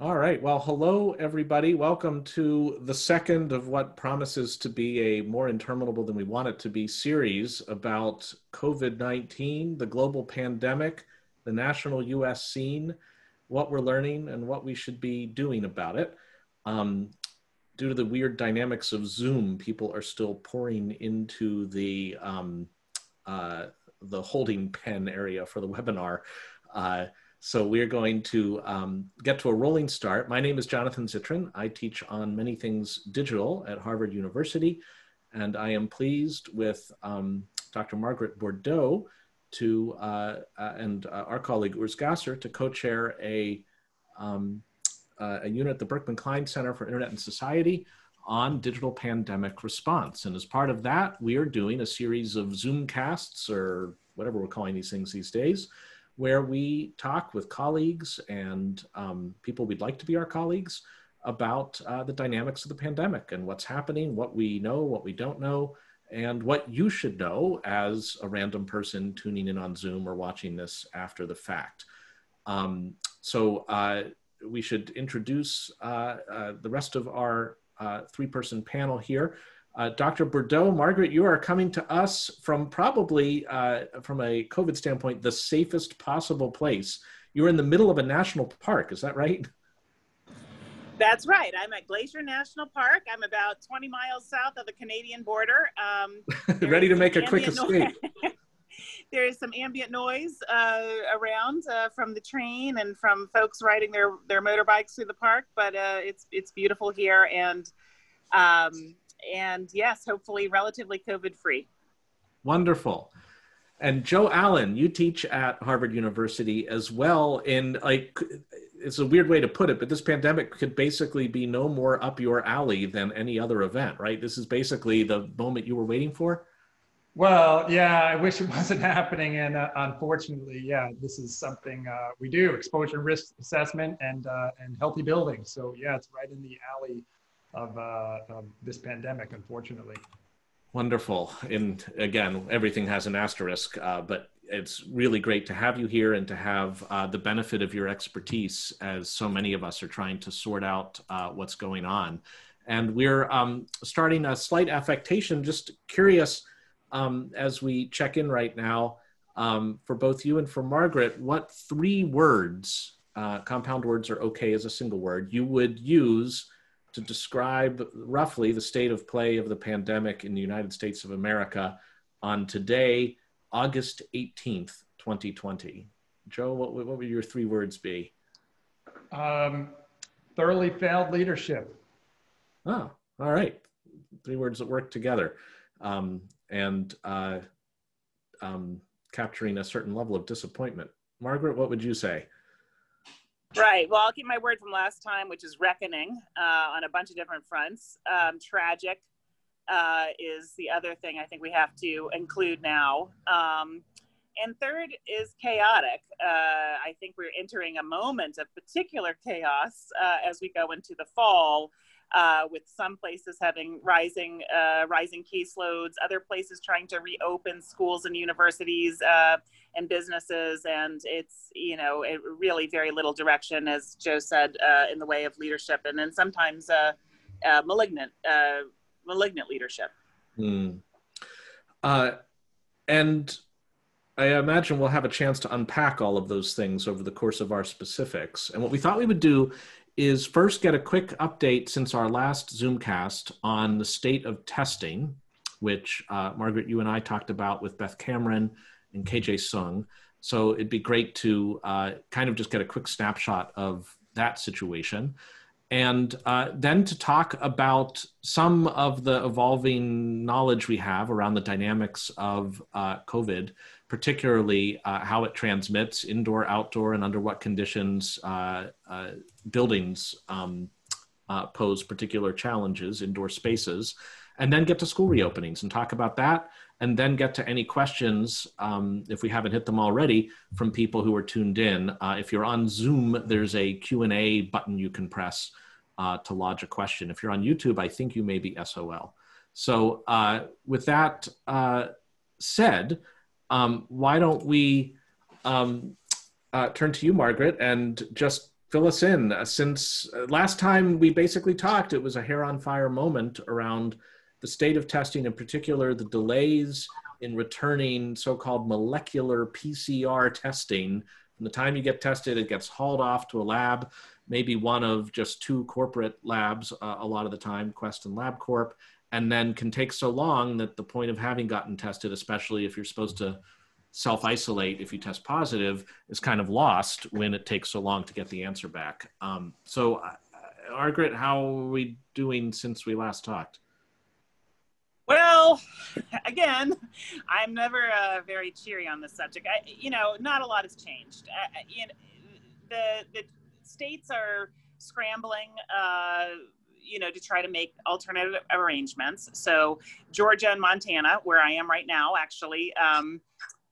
All right. Well, hello, everybody. Welcome to the second of what promises to be a more interminable than we want it to be series about COVID 19, the global pandemic, the national US scene, what we're learning, and what we should be doing about it. Um, due to the weird dynamics of Zoom, people are still pouring into the um, uh, the holding pen area for the webinar. Uh, so we're going to um, get to a rolling start. My name is Jonathan Zittrain. I teach on many things digital at Harvard University, and I am pleased with um, Dr. Margaret Bourdeaux to, uh, uh, and uh, our colleague Urs Gasser to co-chair a, um, uh, a unit at the Berkman Klein Center for Internet and Society on digital pandemic response. And as part of that, we are doing a series of Zoomcasts or whatever we're calling these things these days, where we talk with colleagues and um, people we'd like to be our colleagues about uh, the dynamics of the pandemic and what's happening, what we know, what we don't know, and what you should know as a random person tuning in on Zoom or watching this after the fact. Um, so uh, we should introduce uh, uh the rest of our uh, three person panel here. Uh, Dr. Bourdeaux, Margaret, you are coming to us from probably, uh, from a COVID standpoint, the safest possible place. You're in the middle of a national park, is that right? That's right. I'm at Glacier National Park. I'm about 20 miles south of the Canadian border. Um, Ready to make a quick escape. there is some ambient noise uh, around uh, from the train and from folks riding their, their motorbikes through the park, but uh, it's it's beautiful here and um, and yes, hopefully relatively COVID free. Wonderful. And Joe Allen, you teach at Harvard University as well. In like, it's a weird way to put it, but this pandemic could basically be no more up your alley than any other event, right? This is basically the moment you were waiting for. Well, yeah, I wish it wasn't happening, and uh, unfortunately, yeah, this is something uh, we do: exposure risk assessment and uh, and healthy buildings. So yeah, it's right in the alley of, uh, of this pandemic, unfortunately. Wonderful. And again, everything has an asterisk, uh, but it's really great to have you here and to have uh, the benefit of your expertise as so many of us are trying to sort out uh, what's going on. And we're um, starting a slight affectation, just curious um, as we check in right now um, for both you and for Margaret, what three words, uh, compound words are okay as a single word, you would use to describe roughly the state of play of the pandemic in the United States of America on today, August 18th, 2020. Joe, what, what would your three words be? Um, thoroughly failed leadership. Oh, all right. Three words that work together. Um, and uh, um, capturing a certain level of disappointment. Margaret, what would you say? Right. Well, I'll keep my word from last time, which is reckoning uh, on a bunch of different fronts. Um, tragic uh, is the other thing I think we have to include now. Um, and third is chaotic. Uh, I think we're entering a moment of particular chaos uh, as we go into the fall. Uh, with some places having rising uh, rising caseloads, other places trying to reopen schools and universities uh, and businesses, and it's you know it really very little direction, as Joe said, uh, in the way of leadership, and then sometimes uh, malignant malignant leadership. Mm. and I imagine we'll have a chance to unpack all of those things over the course of our specifics. And what we thought we would do is first get a quick update since our last Zoomcast on the state of testing, which uh, Margaret, you and I talked about with Beth Cameron and KJ Seung. So it'd be great to uh, kind of just get a quick snapshot of that situation. And uh, then to talk about some of the evolving knowledge we have around the dynamics of uh, COVID particularly uh, how it transmits indoor, outdoor, and under what conditions uh, buildings um, uh, pose particular challenges, indoor spaces, and then get to school reopenings and talk about that, and then get to any questions, um, if we haven't hit them already, from people who are tuned in. Uh, if you're on Zoom, there's a Q&A button you can press uh, to lodge a question. If you're on YouTube, I think you may be SOL. So with that said, um, why don't we um, uh, turn to you, Margaret, and just fill us in. Uh, since uh, last time we basically talked, it was a hair on fire moment around the state of testing, in particular, the delays in returning so called molecular PCR testing. From the time you get tested, it gets hauled off to a lab, maybe one of just two corporate labs uh, a lot of the time, Quest and LabCorp, and then can take so long that the point of having gotten tested, especially if you're supposed to self isolate if you test positive is kind of lost when it takes so long to get the answer back. Um, so, uh, Margaret, how are we doing since we last talked? Well, again, I'm never uh, very cheery on this subject. I, you know, not a lot has changed. Uh, you know, the the states are scrambling. Uh, you know, to try to make alternative arrangements. So Georgia and Montana, where I am right now, actually, um,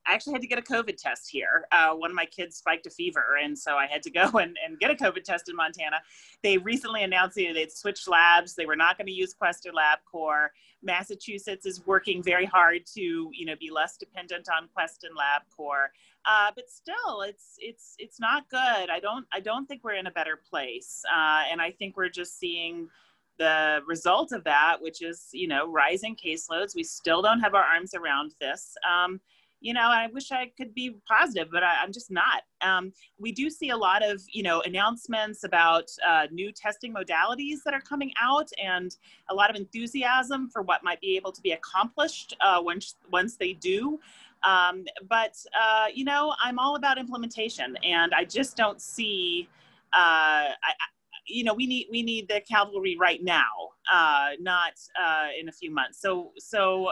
I actually had to get a COVID test here. Uh, one of my kids spiked a fever, and so I had to go and, and get a COVID test in Montana. They recently announced that they'd switched labs. They were not going to use Quest or LabCorp. Massachusetts is working very hard to, you know, be less dependent on Quest and LabCorp. Uh, but still, it's it's it's not good. I don't I don't think we're in a better place, uh, and I think we're just seeing the result of that, which is you know rising caseloads. We still don't have our arms around this. Um, you know, I wish I could be positive, but I, am just not. Um, we do see a lot of, you know, announcements about uh, new testing modalities that are coming out and a lot of enthusiasm for what might be able to be accomplished uh, once, once they do. Um, but, uh, you know, I'm all about implementation and I just don't see, uh, I, you know, we need, we need the cavalry right now, uh, not uh, in a few months. So, so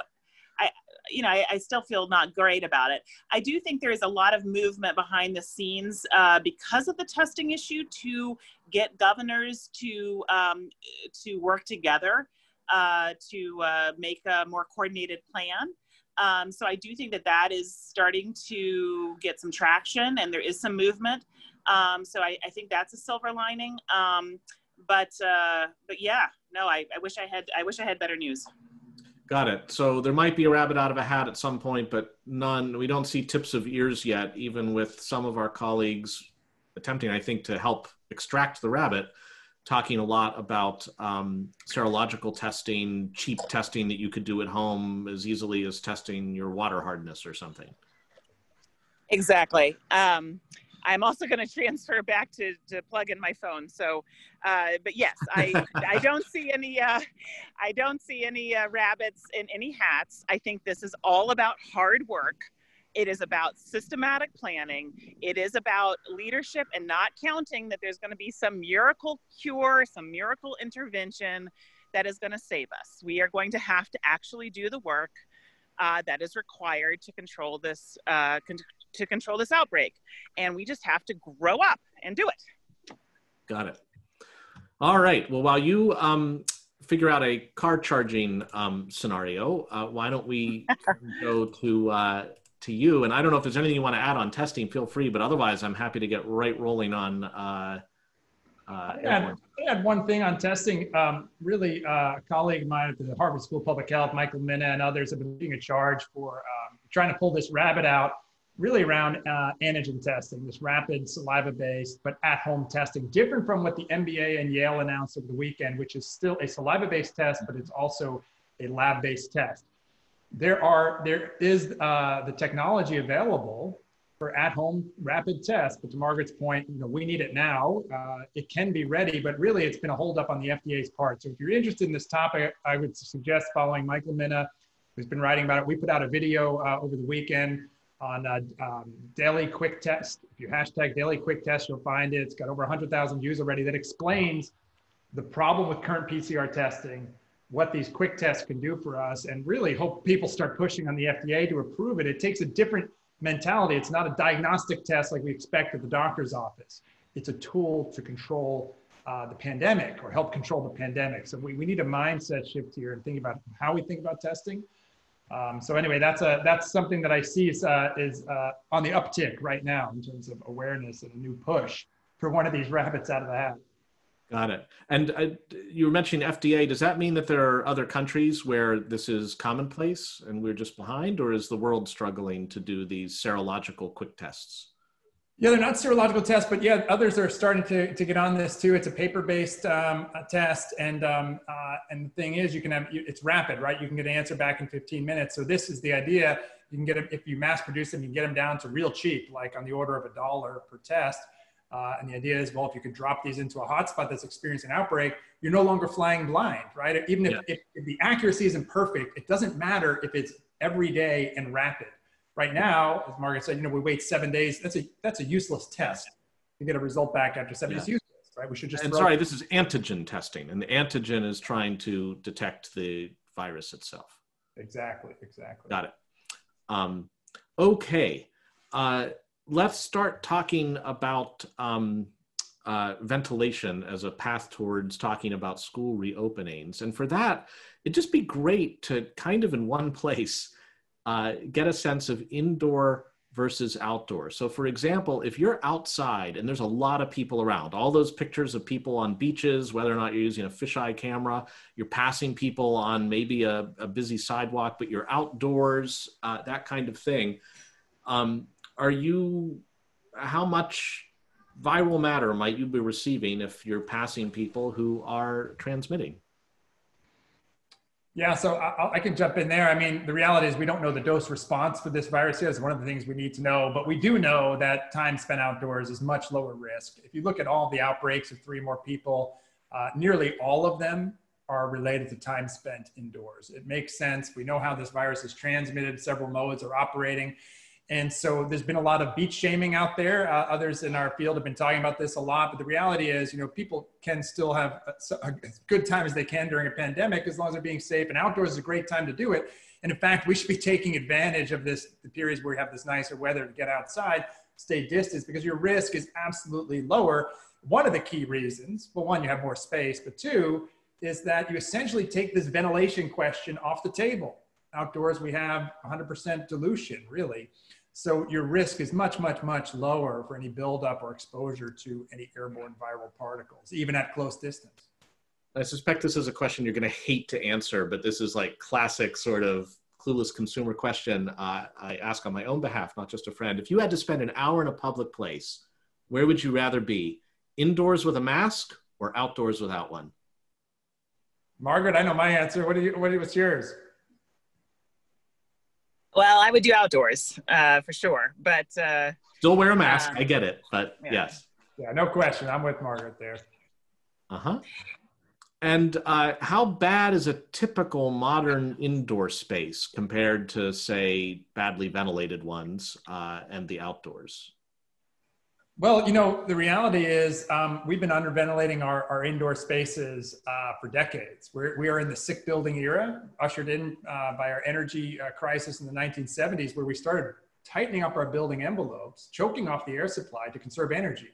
I, you know, I, I, still feel not great about it. I do think there is a lot of movement behind the scenes uh, because of the testing issue to get governors to um, to work together uh, to uh, make a more coordinated plan. Um, so I do think that that is starting to get some traction, and there is some movement. Um, so I, I, think that's a silver lining. Um, but uh, but yeah, no, I, I wish I had I wish I had better news. Got it. So there might be a rabbit out of a hat at some point, but none. We don't see tips of ears yet, even with some of our colleagues attempting, I think, to help extract the rabbit, talking a lot about um, serological testing, cheap testing that you could do at home as easily as testing your water hardness or something. Exactly. Um, I'm also going to transfer back to, to plug in my phone. So, uh, but yes, I, I don't see any, uh, I don't see any uh, rabbits in any hats. I think this is all about hard work. It is about systematic planning. It is about leadership and not counting that there's going to be some miracle cure, some miracle intervention that is going to save us. We are going to have to actually do the work uh, that is required to control this uh, con- to control this outbreak. And we just have to grow up and do it. Got it. All right. Well, while you um, figure out a car charging um, scenario, uh, why don't we go to uh, to you? And I don't know if there's anything you want to add on testing. Feel free, but otherwise, I'm happy to get right rolling on. Uh, uh, I, had, one thing on testing. Um, really, uh, a colleague of mine at the Harvard School of Public Health, Michael Mina, and others have been leading a charge for um, trying to pull this rabbit out really around uh, antigen testing, this rapid saliva based, but at home testing, different from what the NBA and Yale announced over the weekend, which is still a saliva based test, but it's also a lab based test. There are, there is uh, the technology available for at home rapid tests, but to Margaret's point, you know, we need it now. Uh, it can be ready, but really it's been a holdup on the FDA's part. So if you're interested in this topic, I would suggest following Michael Mina, who's been writing about it. We put out a video uh, over the weekend on a um, daily quick test. If you hashtag daily quick test, you'll find it. It's got over 100,000 views already that explains the problem with current PCR testing, what these quick tests can do for us, and really hope people start pushing on the FDA to approve it. It takes a different mentality. It's not a diagnostic test like we expect at the doctor's office. It's a tool to control uh, the pandemic or help control the pandemic. So we, we need a mindset shift here and think about how we think about testing um, so anyway, that's a that's something that I see is uh, is uh, on the uptick right now in terms of awareness and a new push for one of these rabbits out of the hat. Got it. And uh, you were mentioning FDA. Does that mean that there are other countries where this is commonplace and we're just behind, or is the world struggling to do these serological quick tests? Yeah, they're not serological tests, but yeah, others are starting to, to get on this too. It's a paper-based um, test, and um, uh, and the thing is, you can have it's rapid, right? You can get an answer back in 15 minutes. So this is the idea. You can get them if you mass produce them, you can get them down to real cheap, like on the order of a dollar per test. Uh, and the idea is, well, if you could drop these into a hotspot that's experiencing an outbreak, you're no longer flying blind, right? Even if, yeah. if, if the accuracy isn't perfect, it doesn't matter if it's every day and rapid Right now, as Margaret said, you know, we wait seven days. That's a that's a useless test You get a result back after seven. Yeah. It's useless, right? We should just. And sorry, this is antigen testing, and the antigen is trying to detect the virus itself. Exactly. Exactly. Got it. Um, okay, uh, let's start talking about um, uh, ventilation as a path towards talking about school reopenings. And for that, it'd just be great to kind of in one place uh, get a sense of indoor versus outdoor. So, for example, if you're outside and there's a lot of people around, all those pictures of people on beaches, whether or not you're using a fisheye camera, you're passing people on maybe a, a busy sidewalk, but you're outdoors, uh, that kind of thing. Um, are you, how much viral matter might you be receiving if you're passing people who are transmitting? Yeah, so I, I, can jump in there. I mean, the reality is we don't know the dose response for this virus yet. Is one of the things we need to know, but we do know that time spent outdoors is much lower risk. If you look at all the outbreaks of three more people, uh, nearly all of them are related to time spent indoors. It makes sense. We know how this virus is transmitted. Several modes are operating. And so there's been a lot of beach shaming out there. Uh, others in our field have been talking about this a lot. But the reality is, you know, people can still have a, a good time as they can during a pandemic as long as they're being safe. And outdoors is a great time to do it. And in fact, we should be taking advantage of this, the periods where we have this nicer weather to get outside, stay distance, because your risk is absolutely lower. One of the key reasons, well, one, you have more space, but two, is that you essentially take this ventilation question off the table. Outdoors, we have 100% dilution, really. So your risk is much, much, much lower for any buildup or exposure to any airborne viral particles, even at close distance. I suspect this is a question you're going to hate to answer, but this is like classic sort of clueless consumer question uh, I ask on my own behalf, not just a friend. If you had to spend an hour in a public place, where would you rather be? Indoors with a mask or outdoors without one? Margaret, I know my answer. What do you? What, what's yours? Well, I would do outdoors uh, for sure, but uh, still wear a mask. Um, I get it, but yeah. yes. Yeah, no question. I'm with Margaret there. Uh huh. And uh, how bad is a typical modern indoor space compared to, say, badly ventilated ones uh, and the outdoors? Well, you know, the reality is um, we've been underventilating our, our indoor spaces uh, for decades. We're, we are in the sick building era, ushered in uh, by our energy uh, crisis in the 1970s, where we started tightening up our building envelopes, choking off the air supply to conserve energy.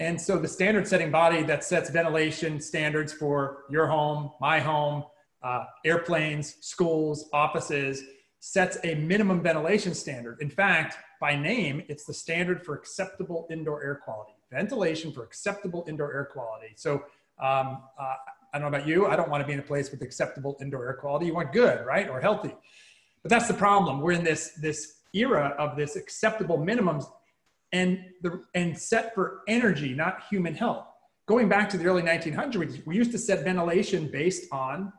And so the standard setting body that sets ventilation standards for your home, my home, uh, airplanes, schools, offices, sets a minimum ventilation standard. In fact, by name, it's the standard for acceptable indoor air quality, ventilation for acceptable indoor air quality. So um, uh, I don't know about you, I don't want to be in a place with acceptable indoor air quality. You want good, right, or healthy. But that's the problem. We're in this, this era of this acceptable minimums and, the, and set for energy, not human health. Going back to the early 1900s, we used to set ventilation based on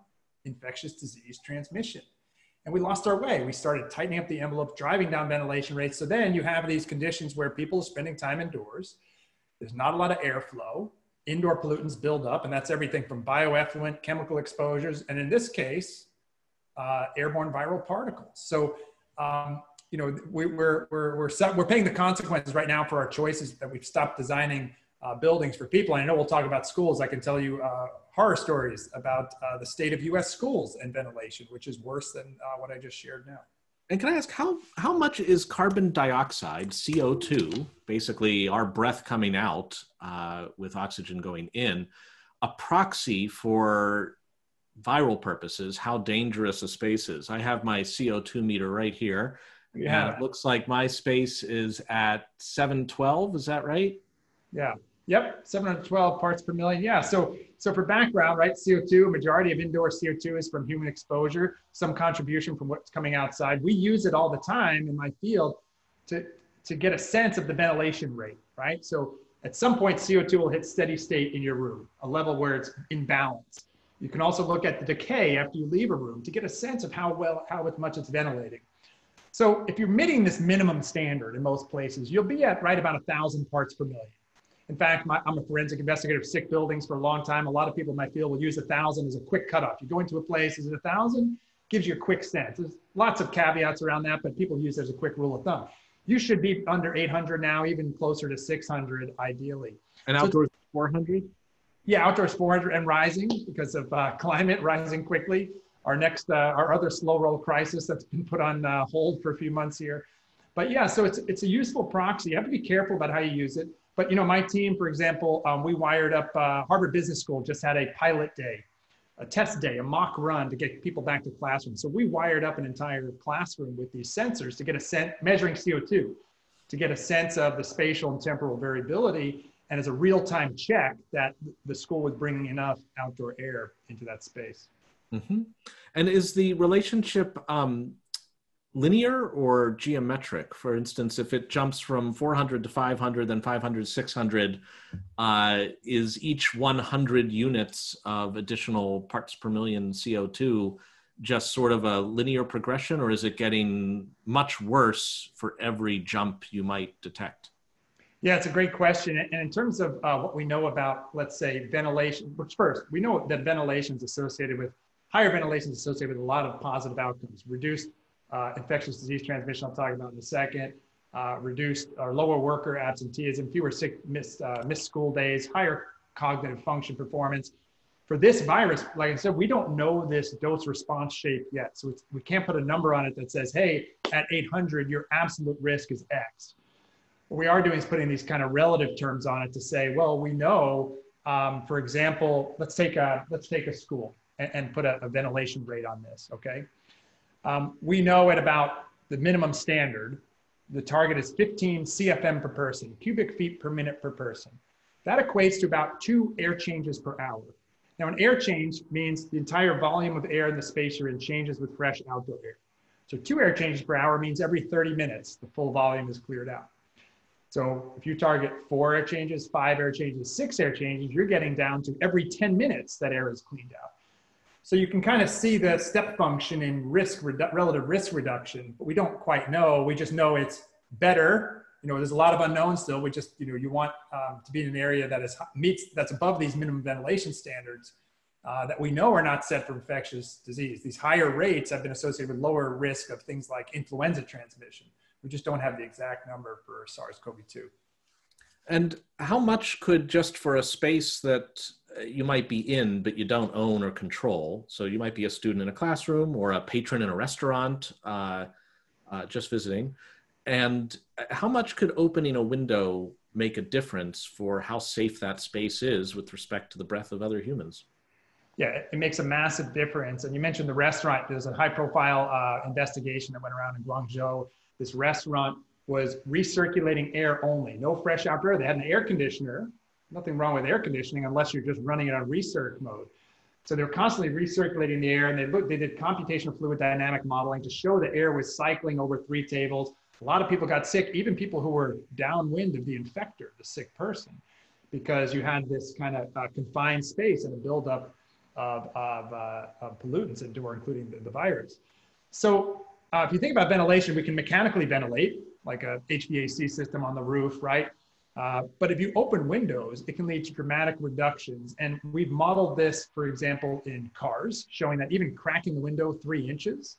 infectious disease transmission and we lost our way. We started tightening up the envelope, driving down ventilation rates. So then you have these conditions where people are spending time indoors. There's not a lot of airflow. Indoor pollutants build up, and that's everything from bioeffluent, chemical exposures, and in this case, uh, airborne viral particles. So, um, you know, we, we're, we're, we're, we're paying the consequences right now for our choices that we've stopped designing uh, buildings for people. And I know we'll talk about schools. I can tell you uh, horror stories about uh, the state of U.S. schools and ventilation, which is worse than uh, what I just shared now. And can I ask how how much is carbon dioxide CO two, basically our breath coming out uh, with oxygen going in, a proxy for viral purposes? How dangerous a space is? I have my CO two meter right here. Yeah, it looks like my space is at seven twelve. Is that right? Yeah. Yep, 712 parts per million. Yeah, so so for background, right, CO2, majority of indoor CO2 is from human exposure, some contribution from what's coming outside. We use it all the time in my field to to get a sense of the ventilation rate, right? So at some point, CO2 will hit steady state in your room, a level where it's in balance. You can also look at the decay after you leave a room to get a sense of how well, how much it's ventilating. So if you're meeting this minimum standard in most places, you'll be at right about a thousand parts per million. In fact, my, I'm a forensic investigator of sick buildings for a long time. A lot of people in my field will use a thousand as a quick cutoff. You go into a place, is it a thousand? Gives you a quick sense. There's lots of caveats around that, but people use it as a quick rule of thumb. You should be under 800 now, even closer to 600 ideally. And outdoors so, 400? Yeah, outdoors 400 and rising because of uh, climate rising quickly. Our next, uh, our other slow roll crisis that's been put on uh, hold for a few months here. But yeah, so it's it's a useful proxy. You have to be careful about how you use it. But you know, my team, for example, um, we wired up uh, Harvard Business School just had a pilot day, a test day, a mock run to get people back to classrooms. So we wired up an entire classroom with these sensors to get a sense measuring CO2, to get a sense of the spatial and temporal variability, and as a real-time check that the school was bringing enough outdoor air into that space. Mm-hmm. And is the relationship um, linear or geometric? For instance, if it jumps from 400 to 500, then 500 600, uh, is each 100 units of additional parts per million CO2 just sort of a linear progression, or is it getting much worse for every jump you might detect? Yeah, it's a great question. And in terms of uh, what we know about, let's say, ventilation, which first, we know that ventilation is associated with higher ventilation is associated with a lot of positive outcomes, reduced uh, infectious disease transmission, I'll talk about in a second, uh, reduced or lower worker absenteeism, fewer sick missed, uh, missed school days, higher cognitive function performance. For this virus, like I said, we don't know this dose response shape yet. So we can't put a number on it that says, hey, at 800, your absolute risk is X. What we are doing is putting these kind of relative terms on it to say, well, we know, um, for example, let's take a, let's take a school and, and put a, a, ventilation rate on this, okay? Um, we know at about the minimum standard, the target is 15 CFM per person, cubic feet per minute per person. That equates to about two air changes per hour. Now, an air change means the entire volume of air in the space you're in changes with fresh outdoor air. So two air changes per hour means every 30 minutes, the full volume is cleared out. So if you target four air changes, five air changes, six air changes, you're getting down to every 10 minutes that air is cleaned out. So you can kind of see the step function in risk, relative risk reduction, but we don't quite know. We just know it's better. You know, there's a lot of unknowns still. We just, you know, you want um, to be in an area that is meets that's above these minimum ventilation standards uh, that we know are not set for infectious disease. These higher rates have been associated with lower risk of things like influenza transmission. We just don't have the exact number for SARS-CoV-2. And how much could just for a space that you might be in, but you don't own or control. So you might be a student in a classroom or a patron in a restaurant, uh, uh, just visiting. And how much could opening a window make a difference for how safe that space is with respect to the breath of other humans? Yeah, it makes a massive difference. And you mentioned the restaurant. There's a high profile uh, investigation that went around in Guangzhou. This restaurant was recirculating air only, no fresh outdoor. They had an air conditioner, nothing wrong with air conditioning unless you're just running it on recirc mode. So they're constantly recirculating the air and they look, they did computational fluid dynamic modeling to show the air was cycling over three tables. A lot of people got sick, even people who were downwind of the infector, the sick person, because you had this kind of uh, confined space and a buildup of, of, uh, of pollutants into or including the, the virus. So uh, if you think about ventilation, we can mechanically ventilate like a HVAC system on the roof, right? Uh, but if you open windows, it can lead to dramatic reductions. And we've modeled this, for example, in cars, showing that even cracking the window three inches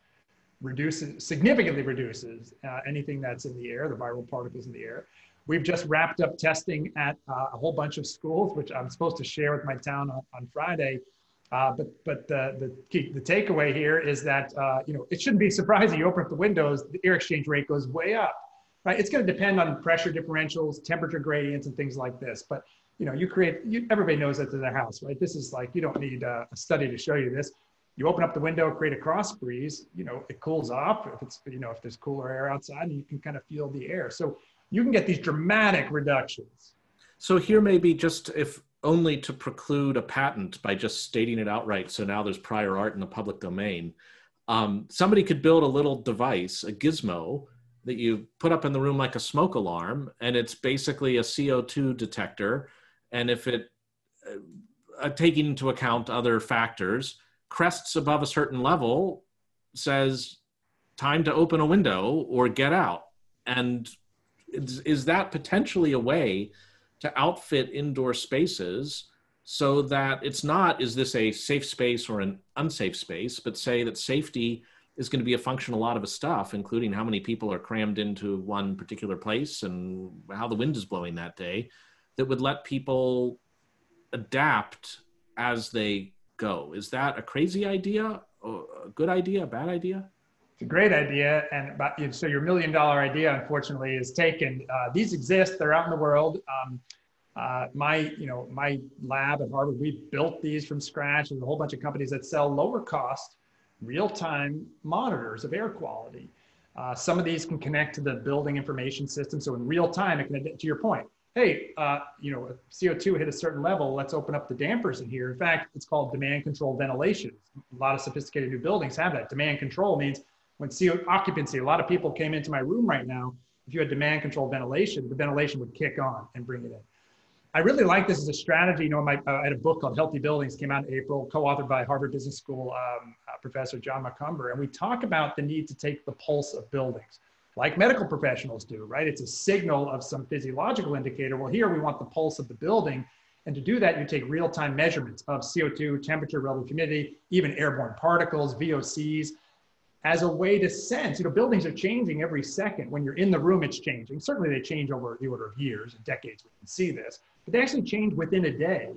reduces, significantly reduces uh, anything that's in the air, the viral particles in the air. We've just wrapped up testing at uh, a whole bunch of schools, which I'm supposed to share with my town on, on Friday. Uh, but but the, the, key, the takeaway here is that uh, you know it shouldn't be surprising. You open up the windows, the air exchange rate goes way up right? It's going to depend on pressure differentials, temperature gradients, and things like this. But you know, you create. You, everybody knows that to their house, right? This is like you don't need a, a study to show you this. You open up the window, create a cross breeze. You know, it cools off if it's you know if there's cooler air outside, and you can kind of feel the air. So you can get these dramatic reductions. So here maybe just if only to preclude a patent by just stating it outright. So now there's prior art in the public domain. Um, somebody could build a little device, a gizmo, that you put up in the room like a smoke alarm, and it's basically a CO2 detector. And if it, uh, taking into account other factors, crests above a certain level, says time to open a window or get out. And is, is that potentially a way to outfit indoor spaces so that it's not is this a safe space or an unsafe space, but say that safety is going to be a function a lot of stuff, including how many people are crammed into one particular place and how the wind is blowing that day, that would let people adapt as they go. Is that a crazy idea? A good idea? A bad idea? It's a great idea, and about, so your million dollar idea, unfortunately, is taken. Uh, these exist; they're out in the world. Um, uh, my, you know, my lab at Harvard, we built these from scratch. There's a whole bunch of companies that sell lower cost real-time monitors of air quality. Uh, some of these can connect to the building information system. So in real time, it can, to your point, hey, uh, you know, CO2 hit a certain level, let's open up the dampers in here. In fact, it's called demand control ventilation. A lot of sophisticated new buildings have that. Demand control means when CO occupancy, a lot of people came into my room right now, if you had demand control ventilation, the ventilation would kick on and bring it in. I really like this as a strategy. You know, my, uh, I had a book called Healthy Buildings, came out in April, co-authored by Harvard Business School um, uh, professor John Macomber, and we talk about the need to take the pulse of buildings, like medical professionals do, right? It's a signal of some physiological indicator. Well, here we want the pulse of the building, and to do that, you take real-time measurements of CO2, temperature, relative humidity, even airborne particles, VOCs, as a way to sense, you know, buildings are changing every second. When you're in the room, it's changing. Certainly they change over the order of years and decades. We can see this but they actually change within a day.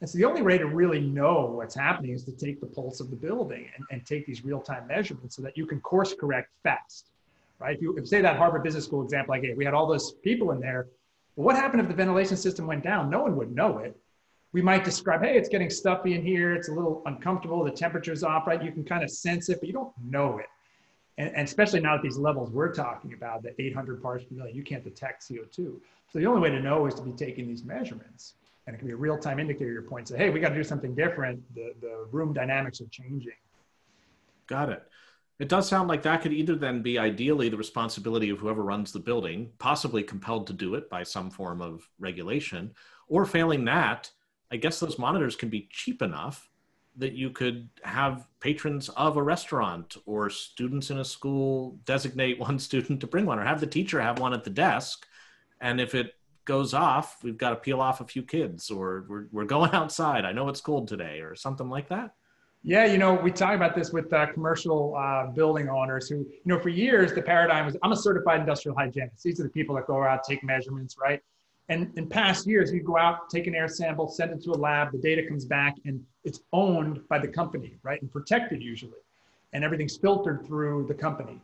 And so the only way to really know what's happening is to take the pulse of the building and, and take these real-time measurements so that you can course correct fast, right? If you if say that Harvard Business School example I gave, we had all those people in there. What happened if the ventilation system went down? No one would know it. We might describe, hey, it's getting stuffy in here. It's a little uncomfortable. The temperature's off, right? You can kind of sense it, but you don't know it. And, and especially now at these levels we're talking about, the 800 parts per million, you can't detect CO2. So the only way to know is to be taking these measurements. And it can be a real-time indicator your point. Say, hey, we got to do something different. The, the room dynamics are changing. Got it. It does sound like that could either then be ideally the responsibility of whoever runs the building, possibly compelled to do it by some form of regulation, or failing that, I guess those monitors can be cheap enough that you could have patrons of a restaurant or students in a school designate one student to bring one, or have the teacher have one at the desk and if it goes off, we've got to peel off a few kids, or we're we're going outside. I know it's cold today, or something like that. Yeah, you know, we talk about this with uh, commercial uh, building owners who, you know, for years the paradigm was I'm a certified industrial hygienist. These are the people that go out, take measurements, right? And in past years, you go out, take an air sample, send it to a lab, the data comes back, and it's owned by the company, right? And protected usually. And everything's filtered through the company.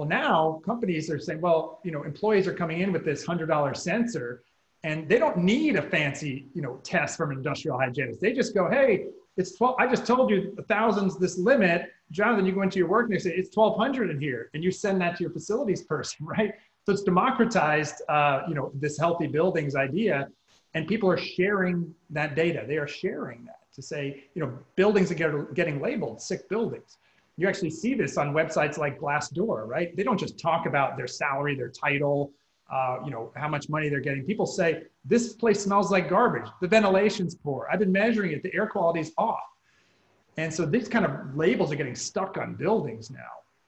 Well, now companies are saying, well, you know, employees are coming in with this hundred dollar sensor, and they don't need a fancy, you know, test from an industrial hygienist. They just go, hey, it's 12. I just told you the thousands this limit. Jonathan, you go into your work and they say it's 1200 in here, and you send that to your facilities person, right? So it's democratized, uh, you know, this healthy buildings idea, and people are sharing that data. They are sharing that to say, you know, buildings are getting labeled sick buildings you actually see this on websites like Glassdoor, right? They don't just talk about their salary, their title, uh, you know, how much money they're getting. People say, this place smells like garbage. The ventilation's poor. I've been measuring it. The air quality's off. And so these kind of labels are getting stuck on buildings now.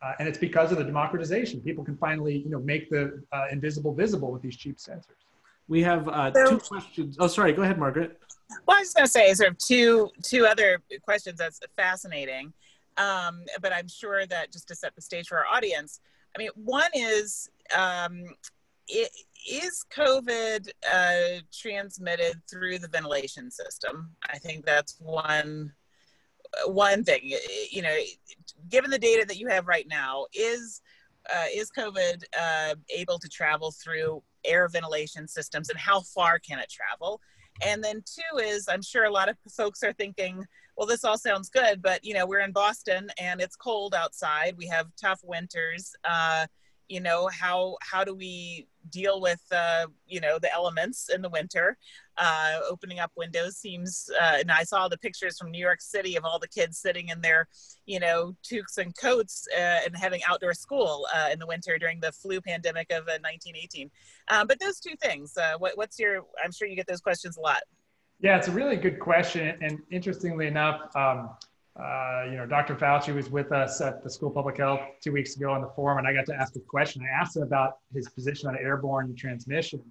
Uh, and it's because of the democratization. People can finally, you know, make the uh, invisible visible with these cheap sensors. We have uh, two questions. Oh, sorry. Go ahead, Margaret. Well, I was going to say sort of two two other questions that's fascinating. Um, but I'm sure that just to set the stage for our audience, I mean, one is um, it, is COVID uh, transmitted through the ventilation system? I think that's one one thing. You know, given the data that you have right now, is uh, is COVID uh, able to travel through air ventilation systems, and how far can it travel? And then two is, I'm sure a lot of folks are thinking, well, this all sounds good, but you know, we're in Boston and it's cold outside. We have tough winters. Uh, you know how how do we deal with uh, you know the elements in the winter uh, opening up windows seems uh, and i saw the pictures from new york city of all the kids sitting in their you know toques and coats uh, and having outdoor school uh, in the winter during the flu pandemic of 1918 uh, um, but those two things what, what's your i'm sure you get those questions a lot yeah it's a really good question and interestingly enough um, uh, you know, Dr. Fauci was with us at the School of Public Health two weeks ago on the forum, and I got to ask a question. I asked him about his position on airborne transmission.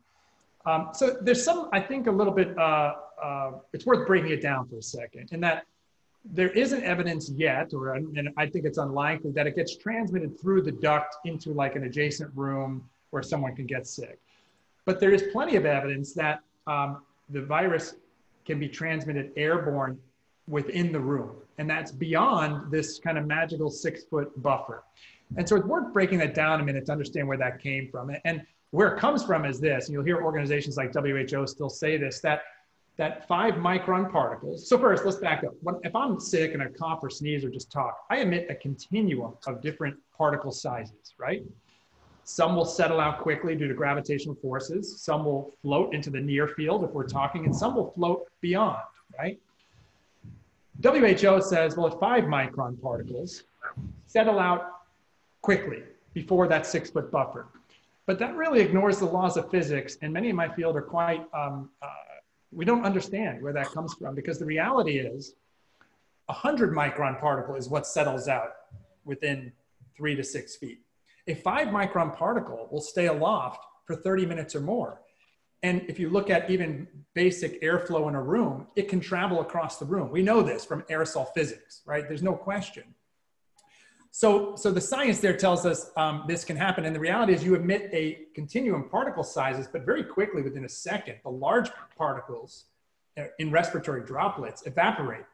Um, so there's some, I think, a little bit. Uh, uh, it's worth breaking it down for a second, in that there isn't evidence yet, or and I think it's unlikely that it gets transmitted through the duct into like an adjacent room where someone can get sick. But there is plenty of evidence that um, the virus can be transmitted airborne within the room. And that's beyond this kind of magical six foot buffer. And so it's worth breaking that down a minute to understand where that came from. And where it comes from is this, and you'll hear organizations like WHO still say this, that that five micron particles. So first, let's back up. When, if I'm sick and I cough or sneeze or just talk, I emit a continuum of different particle sizes, right? Some will settle out quickly due to gravitational forces. Some will float into the near field if we're talking, and some will float beyond, right? WHO says, well, if five micron particles settle out quickly before that six foot buffer. But that really ignores the laws of physics, and many in my field are quite, um, uh, we don't understand where that comes from because the reality is a 100 micron particle is what settles out within three to six feet. A five micron particle will stay aloft for 30 minutes or more. And if you look at even basic airflow in a room, it can travel across the room. We know this from aerosol physics, right? There's no question. So, so the science there tells us um, this can happen. And the reality is you emit a continuum particle sizes, but very quickly within a second, the large particles uh, in respiratory droplets evaporate.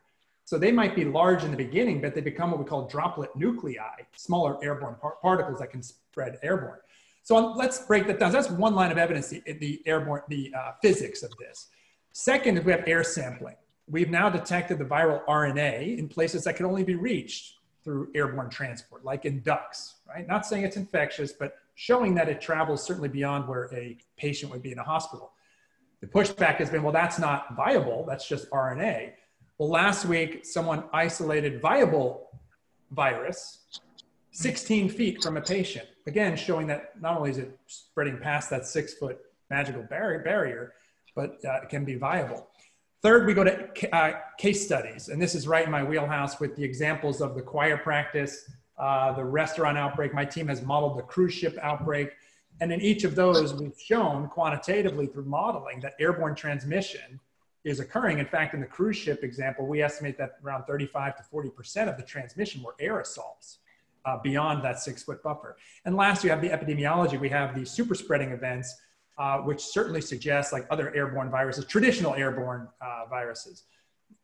So they might be large in the beginning, but they become what we call droplet nuclei, smaller airborne par particles that can spread airborne. So let's break that down. So that's one line of evidence, the, the airborne, the uh, physics of this. Second is we have air sampling. We've now detected the viral RNA in places that can only be reached through airborne transport, like in ducts, right? Not saying it's infectious, but showing that it travels certainly beyond where a patient would be in a hospital. The pushback has been, well, that's not viable. That's just RNA. Well, last week, someone isolated viable virus 16 feet from a patient. Again, showing that not only is it spreading past that six foot magical barrier, but uh, it can be viable. Third, we go to uh, case studies, and this is right in my wheelhouse with the examples of the choir practice, uh, the restaurant outbreak. My team has modeled the cruise ship outbreak. And in each of those, we've shown quantitatively through modeling that airborne transmission is occurring. In fact, in the cruise ship example, we estimate that around 35 to 40% of the transmission were aerosols uh, beyond that six foot buffer. And last, you have the epidemiology. We have the super spreading events, uh, which certainly suggests like other airborne viruses, traditional airborne uh, viruses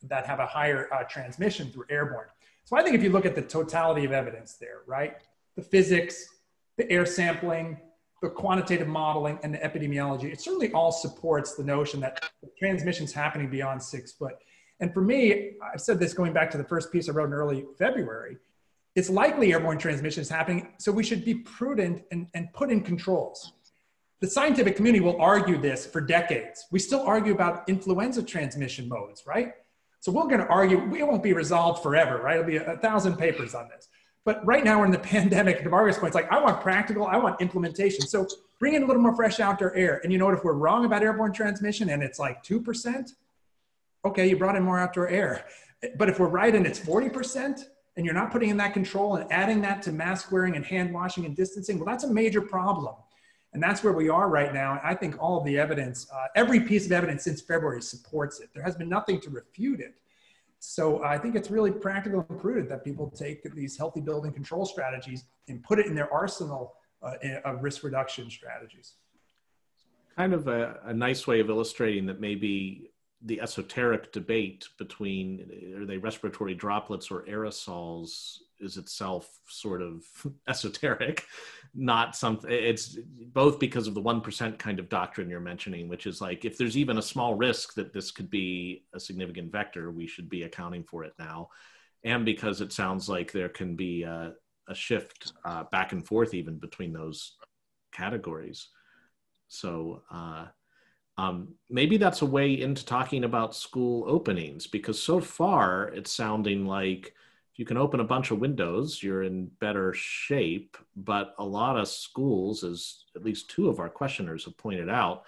that have a higher uh, transmission through airborne. So I think if you look at the totality of evidence there, right? The physics, the air sampling, the quantitative modeling, and the epidemiology, it certainly all supports the notion that transmission is happening beyond six foot. And for me, I've said this going back to the first piece I wrote in early February, it's likely airborne transmission is happening, so we should be prudent and, and put in controls. The scientific community will argue this for decades. We still argue about influenza transmission modes, right? So we're going to argue, it won't be resolved forever, right? It'll be a, a thousand papers on this. But right now we're in the pandemic, to Margaret's point, it's like, I want practical, I want implementation. So bring in a little more fresh outdoor air. And you know what, if we're wrong about airborne transmission and it's like 2%, okay, you brought in more outdoor air. But if we're right and it's 40%, and you're not putting in that control and adding that to mask wearing and hand washing and distancing, well, that's a major problem. And that's where we are right now. And I think all of the evidence, uh, every piece of evidence since February supports it. There has been nothing to refute it. So I think it's really practical and prudent that people take these healthy building control strategies and put it in their arsenal uh, of risk reduction strategies. Kind of a, a nice way of illustrating that maybe the esoteric debate between are they respiratory droplets or aerosols is itself sort of esoteric not something it's both because of the 1% kind of doctrine you're mentioning which is like if there's even a small risk that this could be a significant vector we should be accounting for it now and because it sounds like there can be uh, a shift uh, back and forth even between those categories. So uh, um, maybe that's a way into talking about school openings because so far it's sounding like you can open a bunch of windows, you're in better shape. But a lot of schools, as at least two of our questioners have pointed out,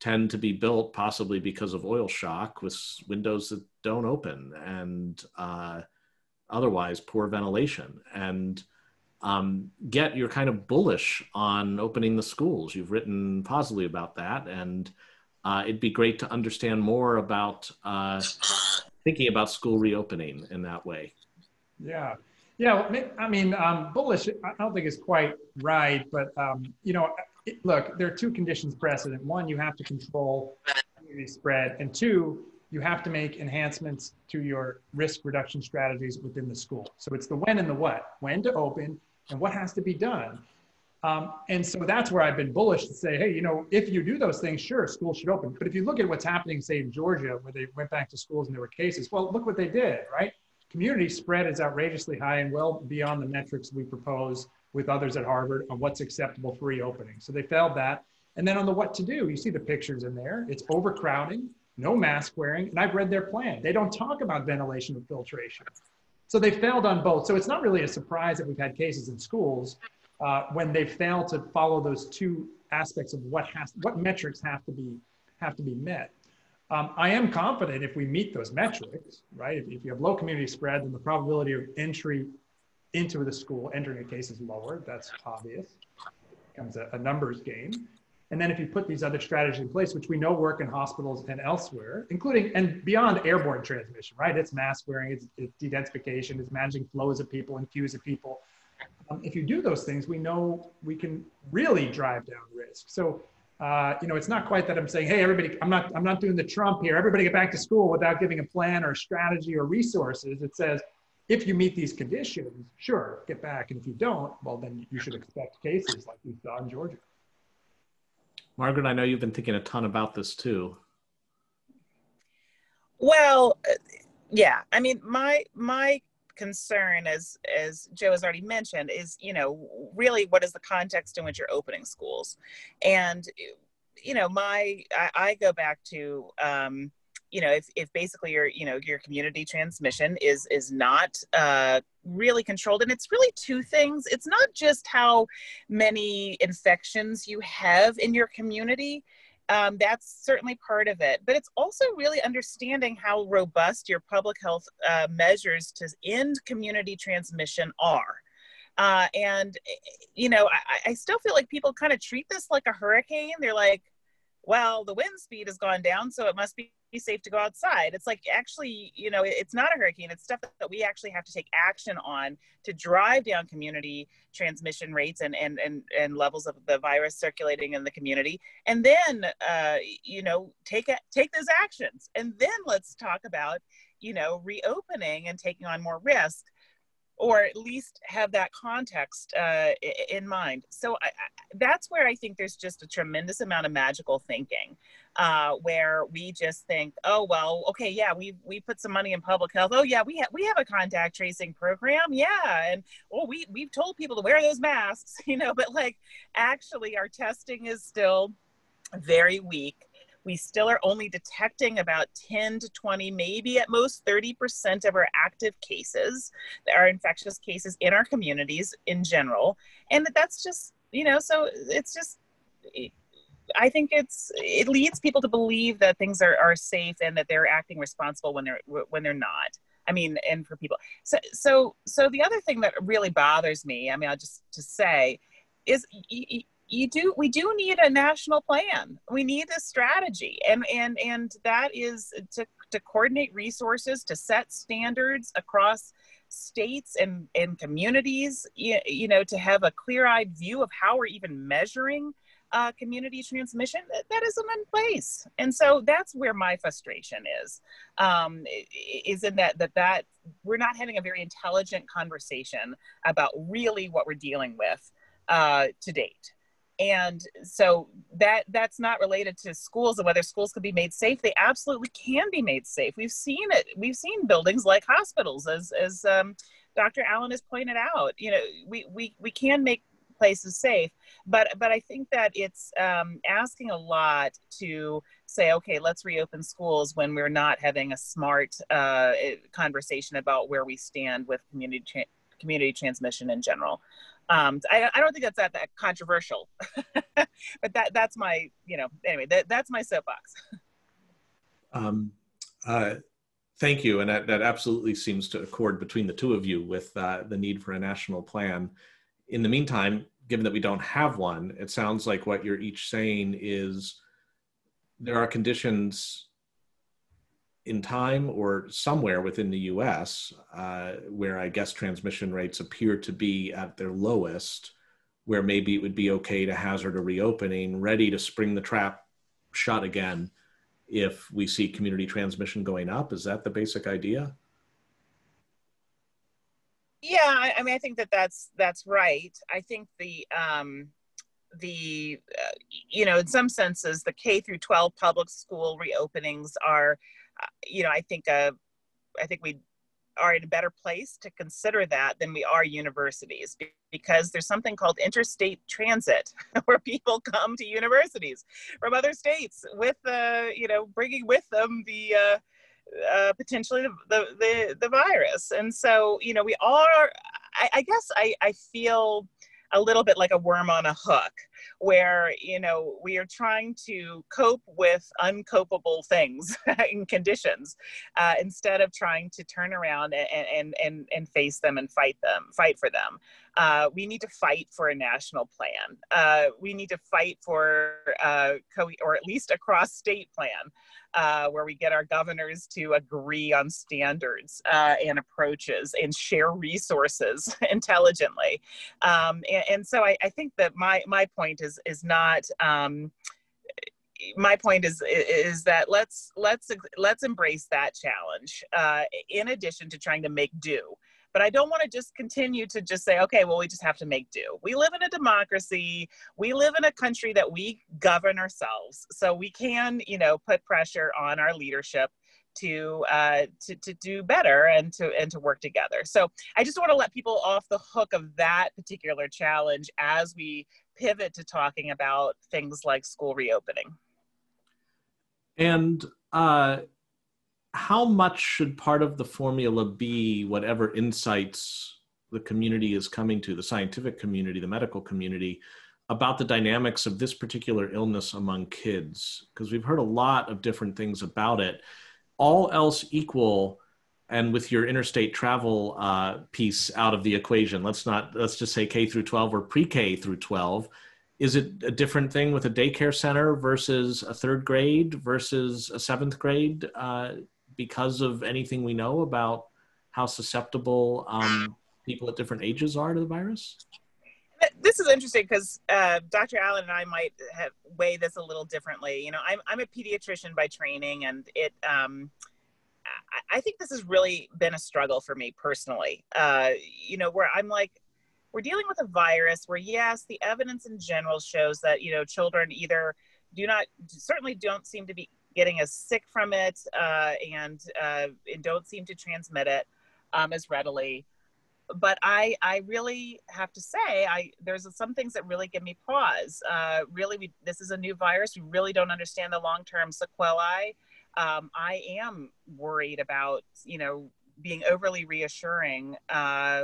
tend to be built possibly because of oil shock with windows that don't open and uh, otherwise poor ventilation. And um, get you're kind of bullish on opening the schools. You've written positively about that, and uh, it'd be great to understand more about uh, thinking about school reopening in that way. Yeah. Yeah, I mean, um, bullish, I don't think is quite right, but, um, you know, look, there are two conditions precedent. One, you have to control spread, and two, you have to make enhancements to your risk reduction strategies within the school. So it's the when and the what, when to open and what has to be done. Um, and so that's where I've been bullish to say, hey, you know, if you do those things, sure, schools should open. But if you look at what's happening, say in Georgia, where they went back to schools and there were cases, well, look what they did, right? Community spread is outrageously high and well beyond the metrics we propose with others at Harvard on what's acceptable for reopening. So they failed that. And then on the what to do, you see the pictures in there. It's overcrowding, no mask wearing, and I've read their plan. They don't talk about ventilation and filtration. So they failed on both. So it's not really a surprise that we've had cases in schools uh, when they fail to follow those two aspects of what has what metrics have to be have to be met. Um, I am confident if we meet those metrics, right? If, if, you have low community spread, then the probability of entry into the school, entering a case is lower. That's obvious. It becomes a, a numbers game. And then if you put these other strategies in place, which we know work in hospitals and elsewhere, including and beyond airborne transmission, right? It's mask wearing, it's, it's de-densification, it's managing flows of people and queues of people. Um, if you do those things, we know we can really drive down risk. So uh, you know, it's not quite that I'm saying, hey, everybody, I'm not, I'm not doing the Trump here. Everybody get back to school without giving a plan or strategy or resources. It says, if you meet these conditions, sure, get back. And if you don't, well, then you should expect cases like we saw in Georgia. Margaret, I know you've been thinking a ton about this too. Well, uh, yeah. I mean, my my concern as as joe has already mentioned is you know really what is the context in which you're opening schools? And you know my i, I go back to um, you know if, if basically your you know your community transmission is is not uh, really controlled and it's really two things. It's not just how many infections you have in your community um, that's certainly part of it. But it's also really understanding how robust your public health uh, measures to end community transmission are. Uh, and, you know, I, I still feel like people kind of treat this like a hurricane. They're like, well, the wind speed has gone down, so it must be safe to go outside. It's like actually, you know, it's not a hurricane. It's stuff that we actually have to take action on to drive down community transmission rates and and and, and levels of the virus circulating in the community. And then, uh, you know, take it, take those actions, and then let's talk about, you know, reopening and taking on more risk or at least have that context uh, in mind. So I, that's where I think there's just a tremendous amount of magical thinking, uh, where we just think, oh well, okay, yeah, we we put some money in public health. Oh yeah, we have we have a contact tracing program, yeah, and oh we we've told people to wear those masks, you know, but like actually our testing is still very weak we still are only detecting about 10 to 20, maybe at most 30% of our active cases, our infectious cases in our communities in general. And that's just, you know, so it's just, I think it's it leads people to believe that things are, are safe and that they're acting responsible when they're when they're not. I mean, and for people. So so so the other thing that really bothers me, I mean, I'll just to say, is you do we do need a national plan. We need a strategy. And and and that is to to coordinate resources to set standards across states and and communities you, you know to have a clear-eyed view of how we're even measuring uh, community transmission that, that isn't in place. And so that's where my frustration is um, is in that that that we're not having a very intelligent conversation about really what we're dealing with uh, to date and so that that's not related to schools and whether schools could be made safe they absolutely can be made safe we've seen it we've seen buildings like hospitals as as um, Dr. Allen has pointed out, you know, we, we, we can make places safe, but, but I think that it's um, asking a lot to say, okay, let's reopen schools when we're not having a smart uh, conversation about where we stand with community, tra- community transmission in general. Um, I, I don't think that's that, that controversial, but that, that's my, you know, anyway, that, that's my soapbox. Um, uh, thank you. And that, that absolutely seems to accord between the two of you with uh, the need for a national plan. In the meantime, given that we don't have one, it sounds like what you're each saying is there are conditions in time or somewhere within the US uh, where I guess transmission rates appear to be at their lowest, where maybe it would be okay to hazard a reopening, ready to spring the trap shut again if we see community transmission going up. Is that the basic idea? Yeah, I, I mean, I think that that's that's right. I think the um, the uh, you know, in some senses, the K through 12 public school reopenings are, you know, I think uh, I think we are in a better place to consider that than we are universities because there's something called interstate transit where people come to universities from other states with uh, you know bringing with them the uh, uh, potentially the, the, the the virus. And so you know we are I, I guess I, I feel a little bit like a worm on a hook where you know we are trying to cope with uncopable things and conditions uh, instead of trying to turn around and, and and and face them and fight them fight for them. Uh, we need to fight for a national plan. Uh, we need to fight for uh, co- or at least a cross state plan uh, where we get our governors to agree on standards uh, and approaches and share resources intelligently. Um, and, and, so I, I, think that my, my point is, is not, um, my point is is that let's let's let's embrace that challenge uh, in addition to trying to make do but I don't want to just continue to just say, okay, well, we just have to make do. We live in a democracy. We live in a country that we govern ourselves. So we can, you know, put pressure on our leadership to uh, to to do better and to and to work together. So I just want to let people off the hook of that particular challenge as we pivot to talking about things like school reopening. And uh, how much should part of the formula be whatever insights the community is coming to, the scientific community, the medical community, about the dynamics of this particular illness among kids? Because we've heard a lot of different things about it. All else equal, and with your interstate travel uh, piece out of the equation, let's not let's just say K through 12 or pre-K through 12. Is it a different thing with a daycare center versus a third grade versus a seventh grade? Uh, because of anything we know about how susceptible um, people at different ages are to the virus? This is interesting because uh, Dr. Allen and I might have weigh this a little differently. You know, I'm, I'm a pediatrician by training, and it. Um, I think this has really been a struggle for me personally. Uh, you know, where I'm like, we're dealing with a virus where, yes, the evidence in general shows that you know children either do not certainly don't seem to be getting as sick from it uh, and, uh, and don't seem to transmit it um, as readily. But I, I really have to say, I there's some things that really give me pause. Uh, really, we, this is a new virus. We really don't understand the long-term sequelae. Um, I am worried about, you know, being overly reassuring uh,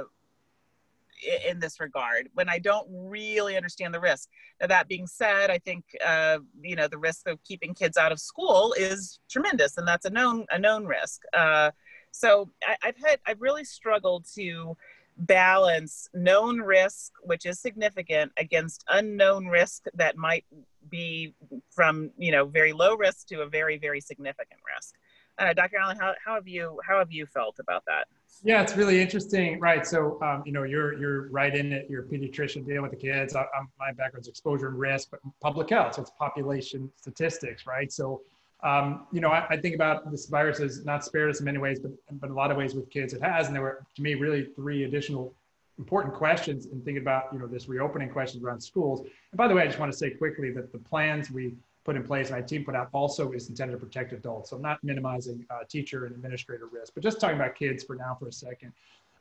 in this regard when I don't really understand the risk. Now, that being said, I think uh, you know the risk of keeping kids out of school is tremendous, and that's a known a known risk. Uh, so I, I've had I've really struggled to balance known risk, which is significant, against unknown risk that might be from you know very low risk to a very very significant risk. Uh, Dr. Allen, how, how have you how have you felt about that? Yeah, it's really interesting, right? So, um, you know, you're you're right in it. You're a pediatrician dealing with the kids. I, my background's exposure and risk, but public health. So it's population statistics, right? So, um, you know, I, I, think about this virus has not spared us in many ways, but but in a lot of ways with kids it has. And there were to me really three additional important questions in thinking about you know this reopening questions around schools. And by the way, I just want to say quickly that the plans we put in place and my team put out also is intended to protect adults. So I'm not minimizing uh, teacher and administrator risk, but just talking about kids for now for a second.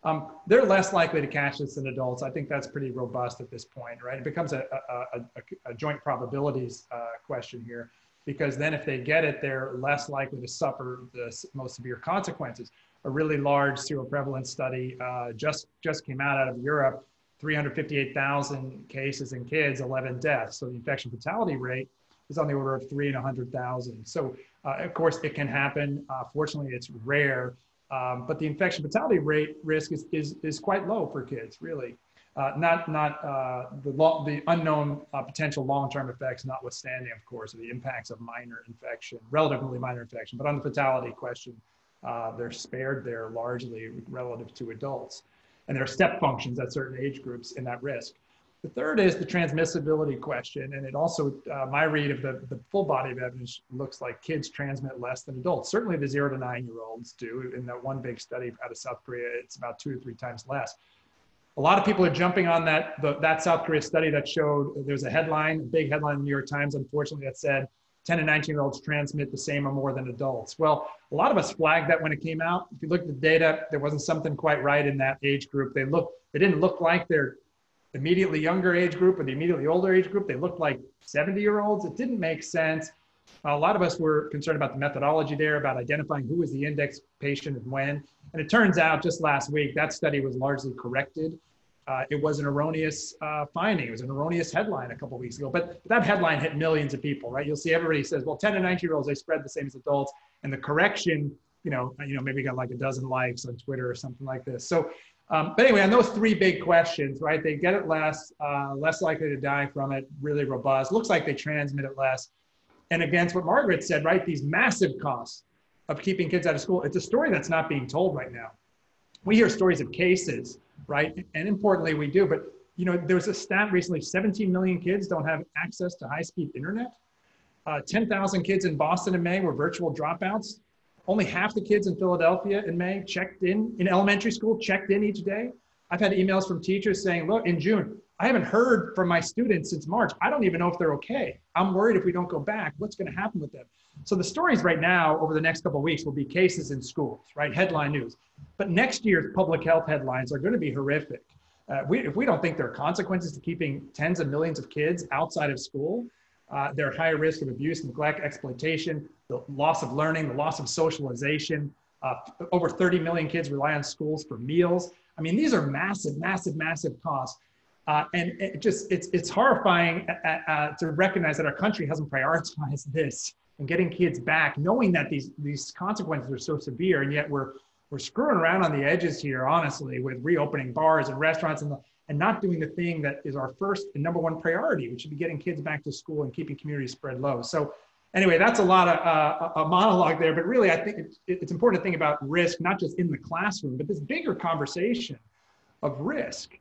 Um, they're less likely to catch this than adults. I think that's pretty robust at this point, right? It becomes a, a, a, a joint probabilities uh, question here, because then if they get it, they're less likely to suffer the most severe consequences. A really large seroprevalence study uh, just just came out out of Europe, 358,000 cases in kids, 11 deaths. So the infection fatality rate is on the order of three in 100,000. So uh, of course it can happen. Uh, fortunately, it's rare. Um, but the infection fatality rate risk is, is, is quite low for kids, really. Uh, not not uh, the, lo- the unknown uh, potential long-term effects, notwithstanding, of course, of the impacts of minor infection, relatively minor infection. But on the fatality question, uh, they're spared there largely relative to adults. And there are step functions at certain age groups in that risk. The third is the transmissibility question, and it also, uh, my read of the, the full body of evidence looks like kids transmit less than adults. Certainly the zero to nine year olds do. In that one big study out of South Korea, it's about two or three times less. A lot of people are jumping on that, the, that South Korea study that showed there's a headline, a big headline in the New York Times, unfortunately, that said 10 and 19 year olds transmit the same or more than adults. Well, a lot of us flagged that when it came out. If you look at the data, there wasn't something quite right in that age group. They look, they didn't look like they're immediately younger age group or the immediately older age group. They looked like 70 year olds. It didn't make sense. A lot of us were concerned about the methodology there, about identifying who was the index patient and when. And it turns out just last week, that study was largely corrected. Uh, it was an erroneous uh, finding. It was an erroneous headline a couple weeks ago, but that headline hit millions of people, right? You'll see everybody says, well, 10 and 19 year olds, they spread the same as adults. And the correction, you know, you know, maybe got like a dozen likes on Twitter or something like this. So um, but anyway, on those three big questions, right? They get it less, uh, less likely to die from it, really robust. Looks like they transmit it less. And against what Margaret said, right? These massive costs of keeping kids out of school. It's a story that's not being told right now. We hear stories of cases, right? And importantly, we do. But you know, there was a stat recently: 17 million kids don't have access to high-speed internet. Uh, 10,000 kids in Boston in May were virtual dropouts. Only half the kids in Philadelphia in May checked in in elementary school, checked in each day. I've had emails from teachers saying, look, in June, I haven't heard from my students since March. I don't even know if they're okay. I'm worried if we don't go back, what's going to happen with them? So the stories right now over the next couple of weeks will be cases in schools, right? Headline news. But next year's public health headlines are going to be horrific. Uh, we, if we don't think there are consequences to keeping tens of millions of kids outside of school, uh, they're higher risk of abuse, neglect, exploitation, the loss of learning, the loss of socialization. Uh, over 30 million kids rely on schools for meals. I mean, these are massive, massive, massive costs. Uh, and it just it's it's horrifying uh, uh, to recognize that our country hasn't prioritized this and getting kids back, knowing that these these consequences are so severe, and yet we're we're screwing around on the edges here, honestly, with reopening bars and restaurants and the, and not doing the thing that is our first and number one priority, which should be getting kids back to school and keeping communities spread low. So anyway, that's a lot of uh, a monologue there, but really I think it's, it's important to think about risk, not just in the classroom, but this bigger conversation of risk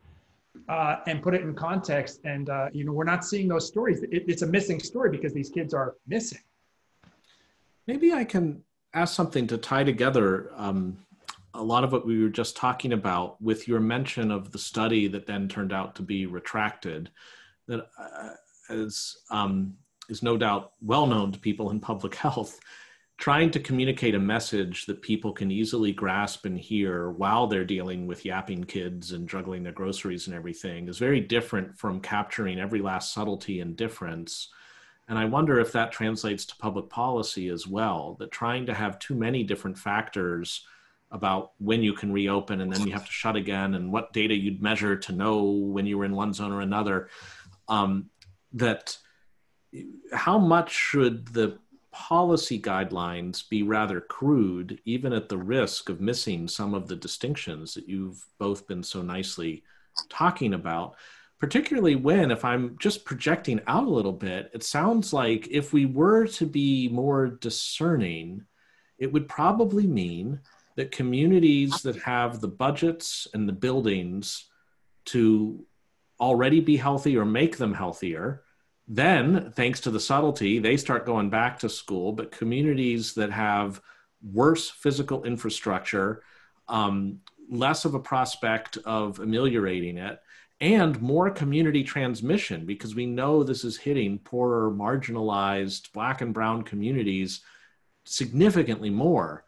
uh, and put it in context. And, uh, you know, we're not seeing those stories. It, it's a missing story because these kids are missing. Maybe I can ask something to tie together um, a lot of what we were just talking about with your mention of the study that then turned out to be retracted that uh, is, um, is no doubt well known to people in public health trying to communicate a message that people can easily grasp and hear while they're dealing with yapping kids and juggling their groceries and everything is very different from capturing every last subtlety and difference. And I wonder if that translates to public policy as well, that trying to have too many different factors about when you can reopen and then you have to shut again and what data you'd measure to know when you were in one zone or another um, that how much should the policy guidelines be rather crude even at the risk of missing some of the distinctions that you've both been so nicely talking about? Particularly when if i'm just projecting out a little bit it sounds like if we were to be more discerning it would probably mean that communities that have the budgets and the buildings to already be healthy or make them healthier then thanks to the subtlety they start going back to school but communities that have worse physical infrastructure um, less of a prospect of ameliorating it and more community transmission because we know this is hitting poorer marginalized black and brown communities significantly more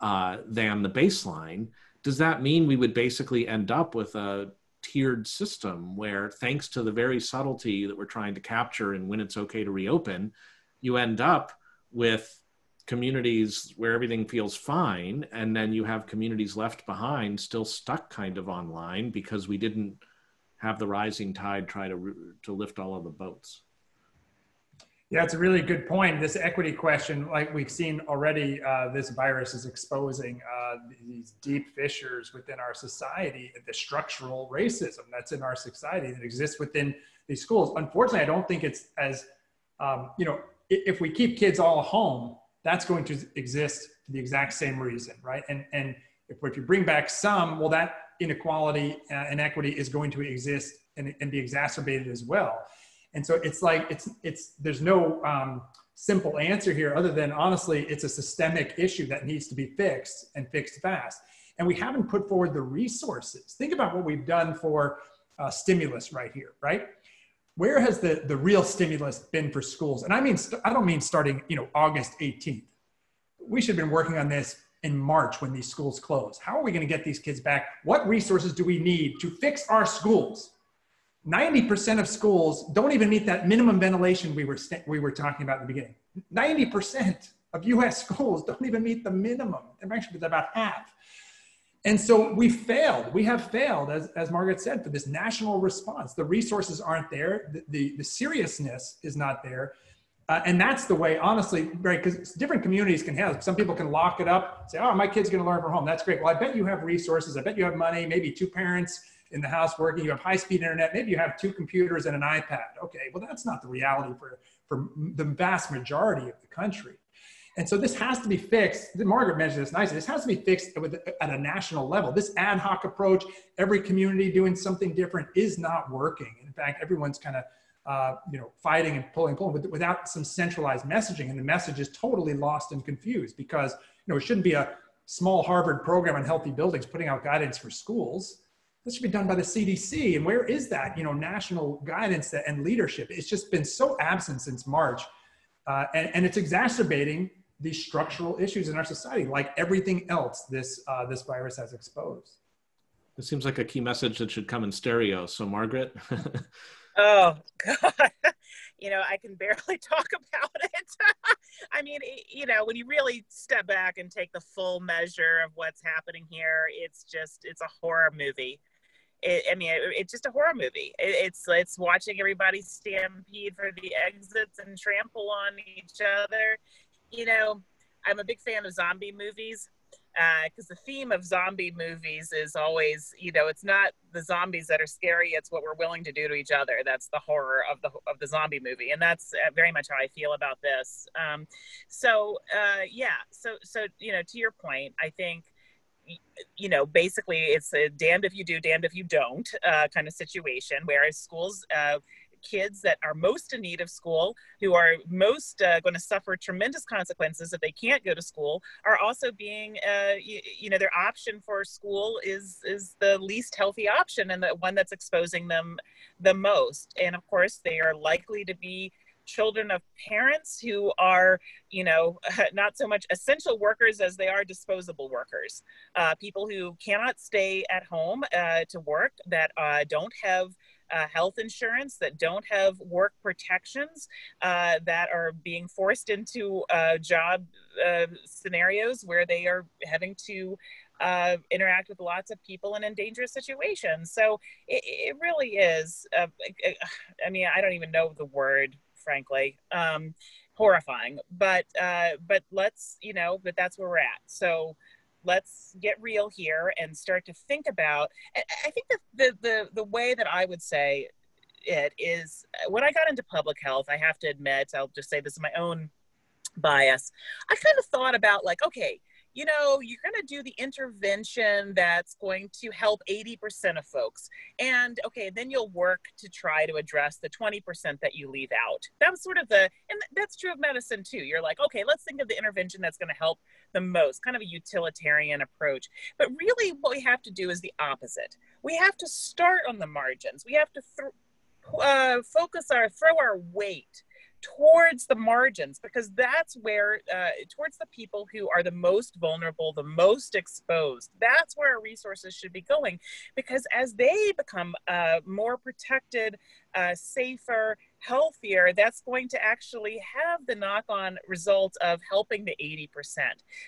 uh, than the baseline, does that mean we would basically end up with a tiered system where, thanks to the very subtlety that we're trying to capture and when it's okay to reopen, you end up with communities where everything feels fine, and then you have communities left behind still stuck kind of online because we didn't have the rising tide try to to lift all of the boats. Yeah, it's a really good point. This equity question, like we've seen already, uh, this virus is exposing uh, these deep fissures within our society, the structural racism that's in our society that exists within these schools. Unfortunately, I don't think it's as, um, you know, if we keep kids all home, that's going to exist for the exact same reason, right? And and if, if you bring back some, well, that inequality uh, inequity is going to exist and, and be exacerbated as well. And so it's like it's it's there's no um, simple answer here other than honestly it's a systemic issue that needs to be fixed and fixed fast. And we haven't put forward the resources. Think about what we've done for uh, stimulus right here, right? Where has the the real stimulus been for schools? And I mean I don't mean starting you know August 18th. We should have been working on this in March when these schools close. How are we going to get these kids back? What resources do we need to fix our schools? 90% of schools don't even meet that minimum ventilation we were, we were talking about in the beginning. 90% of US schools don't even meet the minimum. Actually about half. And so we failed. We have failed, as, as Margaret said, for this national response. The resources aren't there, the, the, the seriousness is not there. Uh, and that's the way, honestly, right? Because different communities can have. Some people can lock it up, say, "Oh, my kid's going to learn from home." That's great. Well, I bet you have resources. I bet you have money. Maybe two parents in the house working, you have high speed internet, maybe you have two computers and an iPad. Okay, well, that's not the reality for, for the vast majority of the country. And so this has to be fixed. Margaret mentioned this nicely. This has to be fixed at a national level. This ad hoc approach, every community doing something different, is not working. In fact, everyone's kind of uh, you know fighting and pulling pulling without some centralized messaging, and the message is totally lost and confused because you know it shouldn't be a small Harvard program on healthy buildings putting out guidance for schools this should be done by the CDC. And where is that, you know, national guidance and leadership? It's just been so absent since March. Uh, and, and, it's exacerbating these structural issues in our society, like everything else this, uh, this virus has exposed. It seems like a key message that should come in stereo. So, Margaret. oh, God. you know, I can barely talk about it. I mean, you know, when you really step back and take the full measure of what's happening here, it's just, it's a horror movie it, I mean, it, it's just a horror movie. It, it's it's watching everybody stampede for the exits and trample on each other. You know, I'm a big fan of zombie movies because uh, the theme of zombie movies is always, you know, it's not the zombies that are scary; it's what we're willing to do to each other. That's the horror of the of the zombie movie, and that's uh, very much how I feel about this. Um, so, uh, yeah, so so you know, to your point, I think you know, basically it's a damned if you do, damned if you don't uh, kind of situation. Whereas schools, uh, kids that are most in need of school, who are most uh, going to suffer tremendous consequences if they can't go to school, are also being, uh, you, you, know, their option for school is is the least healthy option and the one that's exposing them the most. And of course, they are likely to be children of parents who are, you know, not so much essential workers as they are disposable workers. Uh, people who cannot stay at home uh, to work, that uh, don't have uh, health insurance, that don't have work protections, uh, that are being forced into uh, job scenarios where they are having to uh, interact with lots of people and in dangerous situations. So it, it really is. Uh, I mean, I don't even know the word frankly. Um, horrifying, but uh, but let's you know, but that's where we're at. So let's get real here and start to think about. I think that the the the way that I would say it is when I got into public health. I have to admit, I'll just say this is my own bias. I kind of thought about like, okay, you know, you're going to do the intervention that's going to help 80% of folks. And okay, then you'll work to try to address the 20% that you leave out. That was sort of the, and that's true of medicine too. You're like, okay, let's think of the intervention that's going to help the most, kind of a utilitarian approach. But really, what we have to do is the opposite. We have to start on the margins. We have to th- uh, focus our, throw our weight towards the margins because that's where uh, towards the people who are the most vulnerable the most exposed that's where our resources should be going. Because as they become uh, more protected uh, safer healthier that's going to actually have the knock-on result of helping the 80%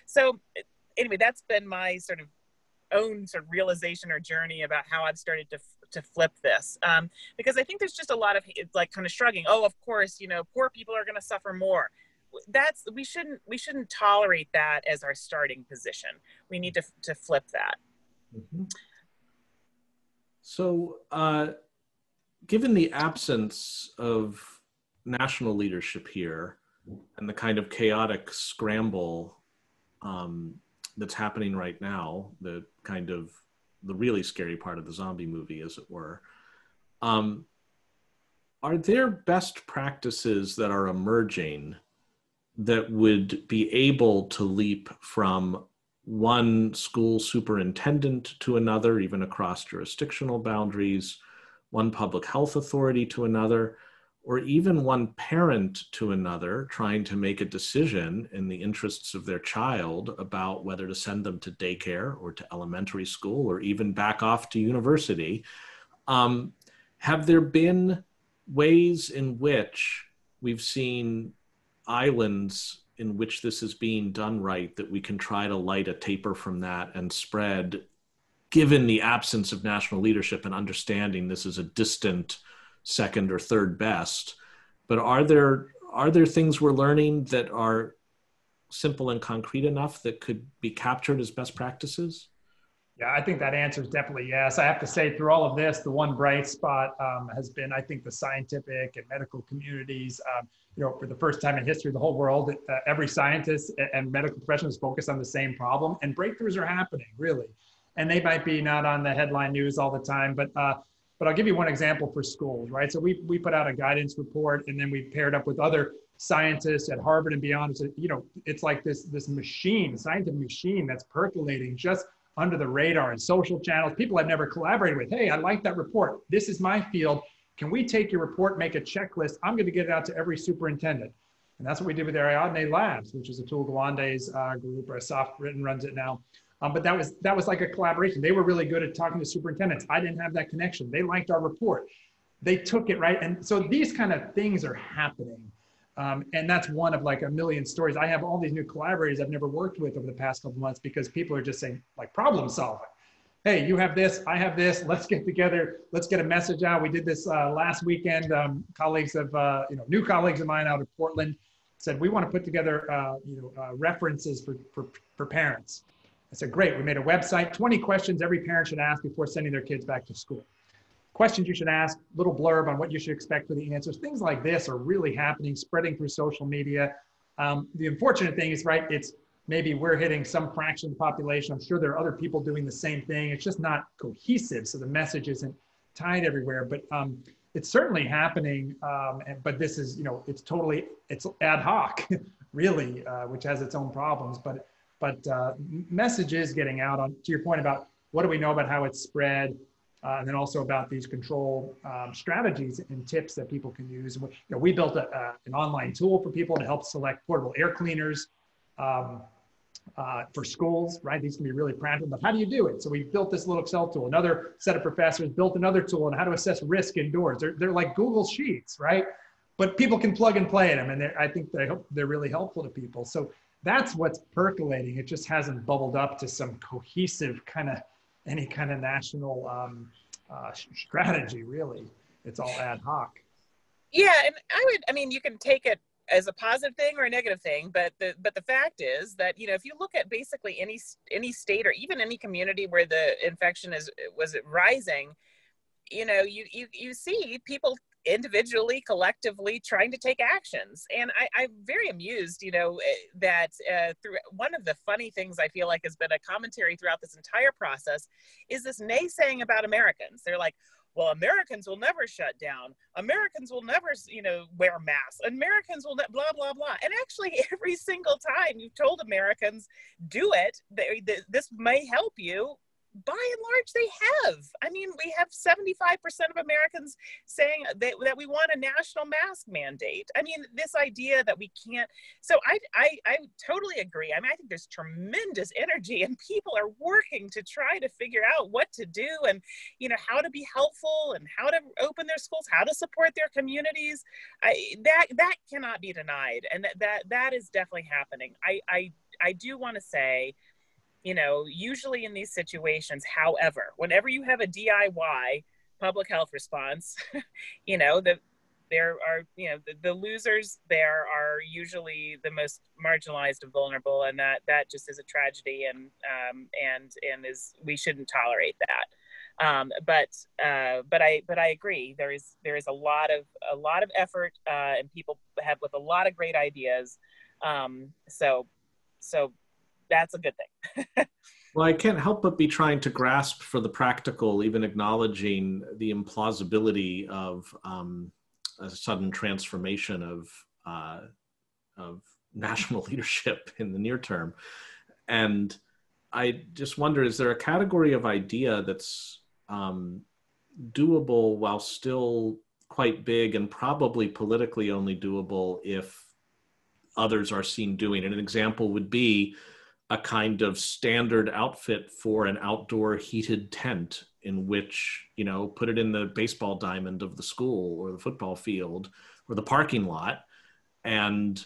so anyway that's been my sort of own sort of realization or journey about how I've started to to flip this um, because I think there's just a lot of like kind of shrugging. Oh, of course, you know, poor people are going to suffer more. That's we shouldn't we shouldn't tolerate that as our starting position. We need to to flip that. Mm-hmm. So, uh, given the absence of national leadership here and the kind of chaotic scramble um, that's happening right now, the kind of the really scary part of the zombie movie, as it were. Um, are there best practices that are emerging that would be able to leap from one school superintendent to another, even across jurisdictional boundaries, one public health authority to another? Or even one parent to another trying to make a decision in the interests of their child about whether to send them to daycare or to elementary school or even back off to university. Um, have there been ways in which we've seen islands in which this is being done right that we can try to light a taper from that and spread, given the absence of national leadership and understanding this is a distant second or third best. But are there are there things we're learning that are simple and concrete enough that could be captured as best practices? Yeah, I think that answer is definitely yes. I have to say, through all of this, the one bright spot um, has been, I think, the scientific and medical communities. Um, you know, for the first time in history the whole world, uh, every scientist and medical professional is focused on the same problem, and breakthroughs are happening, really. And they might be not on the headline news all the time, but uh, but I'll give you one example for schools, right? So we, we put out a guidance report and then we paired up with other scientists at Harvard and beyond. So, you know, it's like this, this machine, scientific machine that's percolating just under the radar and social channels. People I've never collaborated with. Hey, I like that report. This is my field. Can we take your report, make a checklist? I'm going to get it out to every superintendent. And that's what we did with Ariadne Labs, which is Atul Gawande's uh, group, or Asaf Bitton runs it now. Um, but that was that was like a collaboration. They were really good at talking to superintendents. I didn't have that connection. They liked our report. They took it right, and so these kind of things are happening. Um, and that's one of like a million stories. I have all these new collaborators I've never worked with over the past couple months because people are just saying like problem solving. Hey, you have this, I have this. Let's get together. Let's get a message out. We did this uh, last weekend. Um, colleagues of uh, you know new colleagues of mine out of Portland said we want to put together uh, you know uh, references for, for for parents I said, great, we made a website, 20 questions every parent should ask before sending their kids back to school. Questions you should ask, little blurb on what you should expect for the answers. Things like this are really happening, spreading through social media. Um, the unfortunate thing is, right, it's maybe we're hitting some fraction of the population. I'm sure there are other people doing the same thing. It's just not cohesive, so the message isn't tied everywhere. But um, it's certainly happening. Um, and, but this is, you know, it's totally, it's ad hoc, really, uh, which has its own problems. But but uh, message is getting out on to your point about what do we know about how it's spread uh, and then also about these control um, strategies and tips that people can use. And we, you know, we built a, an online tool for people to help select portable air cleaners um, uh, for schools, right? These can be really practical, but how do you do it? So we built this little Excel tool. Another set of professors built another tool on how to assess risk indoors. They're, they're like Google Sheets, right? But people can plug and play in them, and I think they they're really helpful to people. So that's what's percolating. It just hasn't bubbled up to some cohesive kind of any kind of national um, uh, strategy. Really, it's all ad hoc. Yeah, and I would. I mean, you can take it as a positive thing or a negative thing, but the but the fact is that you know if you look at basically any any state or even any community where the infection is was rising, you know you you you see people individually, collectively trying to take actions. And I, am very amused, you know, eh, that uh, through one of the funny things I feel like has been a commentary throughout this entire process is this naysaying about Americans. They're like, well, Americans will never shut down. Americans will never, you know, wear masks. Americans will ne- blah blah blah. And actually, every single time you've told Americans, do it. They, they, this may help you by and large, they have. I mean, we have 75% of Americans saying that, that we want a national mask mandate. I mean, this idea that we can't. So I, I, I totally agree. I mean, I think there's tremendous energy and people are working to try to figure out what to do and, you know, how to be helpful and how to open their schools, how to support their communities. I, that, that cannot be denied. And that, that, that is definitely happening. I, I, I do want to say, you know, usually in these situations, however, whenever you have a DIY public health response, you know, the there are you know the, the, losers there are usually the most marginalized and vulnerable and that that just is a tragedy and um, and and is we shouldn't tolerate that. Um, but uh, but I but I agree there is there is a lot of a lot of effort uh, and people have with a lot of great ideas. Um, so so that's a good thing. well, I can't help but be trying to grasp for the practical, even acknowledging the implausibility of um, a sudden transformation of uh, of national leadership in the near term, and I just wonder: is there a category of idea that's um, doable while still quite big and probably politically only doable if others are seen doing. And an example would be a kind of standard outfit for an outdoor heated tent in which you know put it in the baseball diamond of the school or the football field or the parking lot and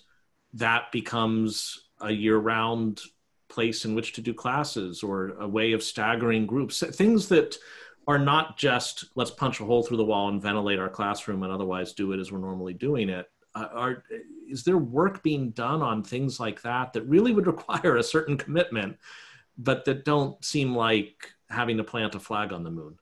that becomes a year-round place in which to do classes or a way of staggering groups. Things that are not just let's punch a hole through the wall and ventilate our classroom and otherwise do it as we're normally doing it are is there work being done on things like that that really would require a certain commitment but that don't seem like having to plant a flag on the moon?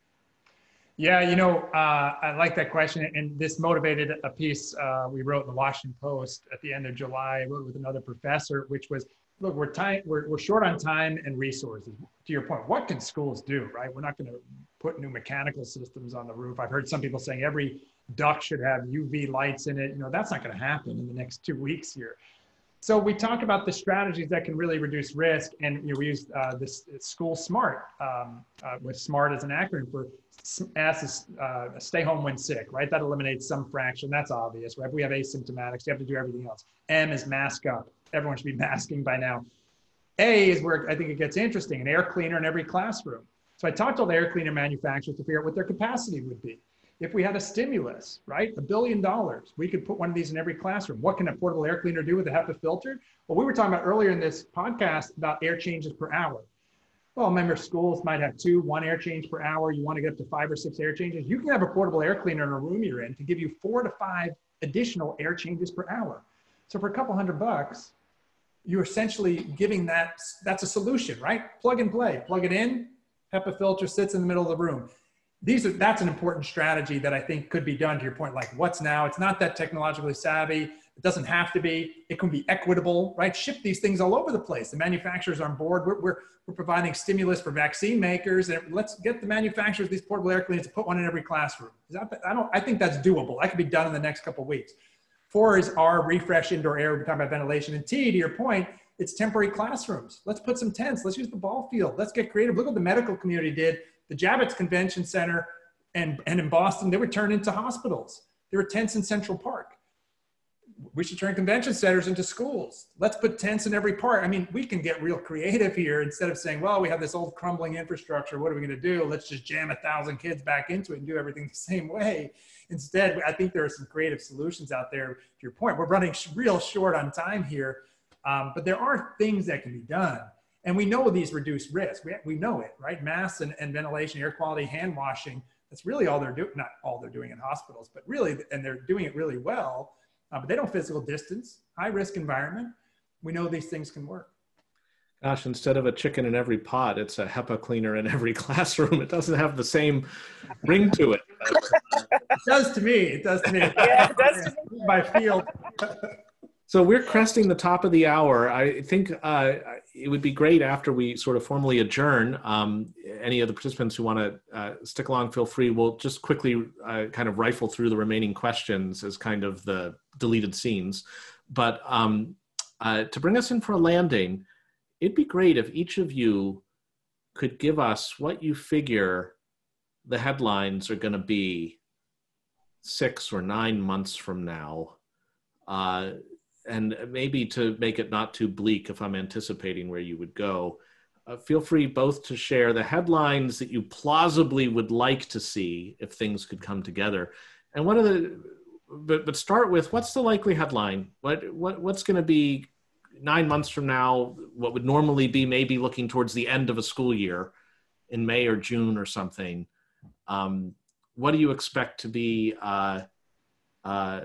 Yeah you know uh, i like that question and this motivated a piece uh, we wrote in the washington post at the end of july I wrote with another professor which was look we're time we're, we're short on time and resources. To your point what can schools do right? We're not going to put new mechanical systems on the roof. I've heard some people saying every duct should have UV lights in it. You know, that's not going to happen in the next two weeks here. So we talk about the strategies that can really reduce risk, and you know, we use uh, this school smart, um, uh, with SMART as an acronym for S uh, stay home when sick, right? That eliminates some fraction. That's obvious, right? We have asymptomatics. You have to do everything else. M is mask up. Everyone should be masking by now. A is where I think it gets interesting, an air cleaner in every classroom. So I talked to all the air cleaner manufacturers to figure out what their capacity would be if we had a stimulus, right, a billion dollars, we could put one of these in every classroom. What can a portable air cleaner do with a HEPA filter? Well, we were talking about earlier in this podcast about air changes per hour. Well, remember schools might have two, one air change per hour. You want to get up to five or six air changes. You can have a portable air cleaner in a room you're in to give you four to five additional air changes per hour. So for a couple hundred bucks, you're essentially giving that, that's a solution, right? Plug and play, plug it in, HEPA filter sits in the middle of the room these are that's an important strategy that I think could be done to your point. Like what's now? It's not that technologically savvy. It doesn't have to be. It can be equitable, right? Ship these things all over the place. The manufacturers are on board. We're, we're, we're providing stimulus for vaccine makers, and let's get the manufacturers these portable air cleaners to put one in every classroom. That, I don't. I think that's doable. That could be done in the next couple weeks. Four is our refresh indoor air. We're talking about ventilation. And T, to your point, it's temporary classrooms. Let's put some tents. Let's use the ball field. Let's get creative. Look what the medical community did the Javits Convention Center and, and in Boston, they were turned into hospitals. There were tents in Central Park. We should turn convention centers into schools. Let's put tents in every park. I mean, we can get real creative here instead of saying, well, we have this old crumbling infrastructure. What are we going to do? Let's just jam a thousand kids back into it and do everything the same way. Instead, I think there are some creative solutions out there. To your point, we're running real short on time here, um, but there are things that can be done. And we know these reduce risk. We, we know it, right? Masks and, and ventilation, air quality, hand washing. That's really all they're doing. Not all they're doing in hospitals, but really, and they're doing it really well. Uh, but they don't physical distance, high risk environment. We know these things can work. Gosh, instead of a chicken in every pot, it's a HEPA cleaner in every classroom. It doesn't have the same ring to it. it does to me. It does to me. Yeah, it does to me. My field. So we're cresting the top of the hour. I think uh, it would be great after we sort of formally adjourn. Um, any of the participants who want to uh, stick along, feel free. We'll just quickly uh, kind of rifle through the remaining questions as kind of the deleted scenes. But um, uh, to bring us in for a landing, it'd be great if each of you could give us what you figure the headlines are going to be six or nine months from now, uh, and maybe to make it not too bleak if I'm anticipating where you would go, uh, feel free both to share the headlines that you plausibly would like to see if things could come together. And what are the, but, but start with what's the likely headline? What, what, what's going to be nine months from now, what would normally be maybe looking towards the end of a school year in May or June or something? Um, what do you expect to be uh, uh,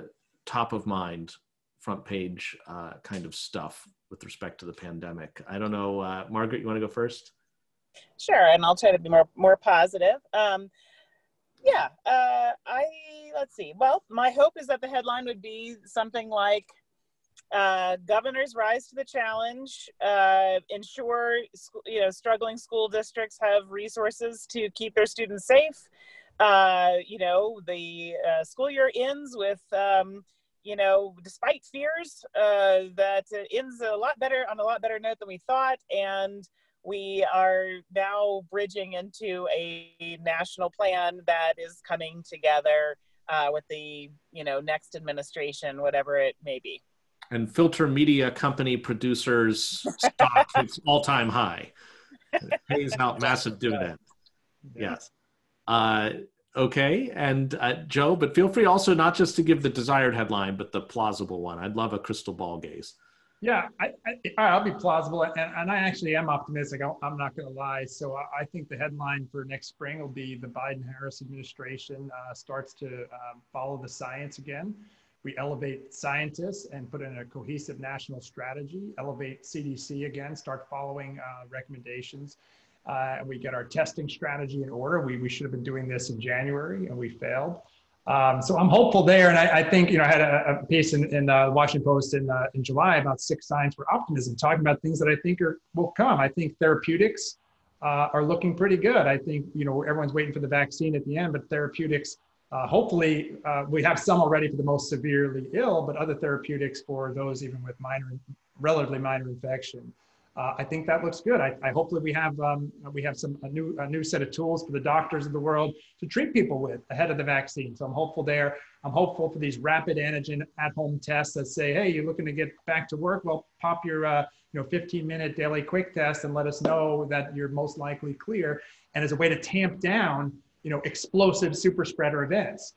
top of mind, front page uh, kind of stuff with respect to the pandemic? I don't know, uh, Margaret, you want to go first? Sure, and I'll try to be more more positive. Um, yeah, uh, I let's see. Well, my hope is that the headline would be something like uh, governors rise to the challenge, uh, ensure you know struggling school districts have resources to keep their students safe. Uh, you know, the uh, school year ends with um, you know, despite fears, uh, that ends a lot better on a lot better note than we thought, and we are now bridging into a national plan that is coming together uh, with the you know next administration, whatever it may be. And filter media company producers stock its all-time high. It pays out massive dividend yes. Uh, okay? And uh, joe but feel free also not just to give the desired headline but the plausible one. I'd love a crystal ball gaze. Yeah I, I, will be plausible and, and i actually am optimistic i'm not going to lie. So I, think the headline for next spring will be the biden harris administration uh, starts to um, follow the science again. We elevate scientists and put in a cohesive national strategy, elevate CDC again, start following uh, recommendations. Uh, we get our testing strategy in order. We, we should have been doing this in January and we failed. Um, so I'm hopeful there. And I, I think, you know, I had a, a piece in, in uh, Washington Post in, uh, in July about six signs for optimism, talking about things that I think are, will come. I think therapeutics uh, are looking pretty good. I think, you know, everyone's waiting for the vaccine at the end, but therapeutics uh, hopefully, uh, we have some already for the most severely ill, but other therapeutics for those even with minor, relatively minor infection. Uh, I think that looks good. I, I hopefully we have um, we have some a new a new set of tools for the doctors of the world to treat people with ahead of the vaccine. So I'm hopeful there. I'm hopeful for these rapid antigen at-home tests that say, hey, you're looking to get back to work. Well, pop your uh, you know 15 minute daily quick test and let us know that you're most likely clear. And as a way to tamp down you know, explosive super spreader events.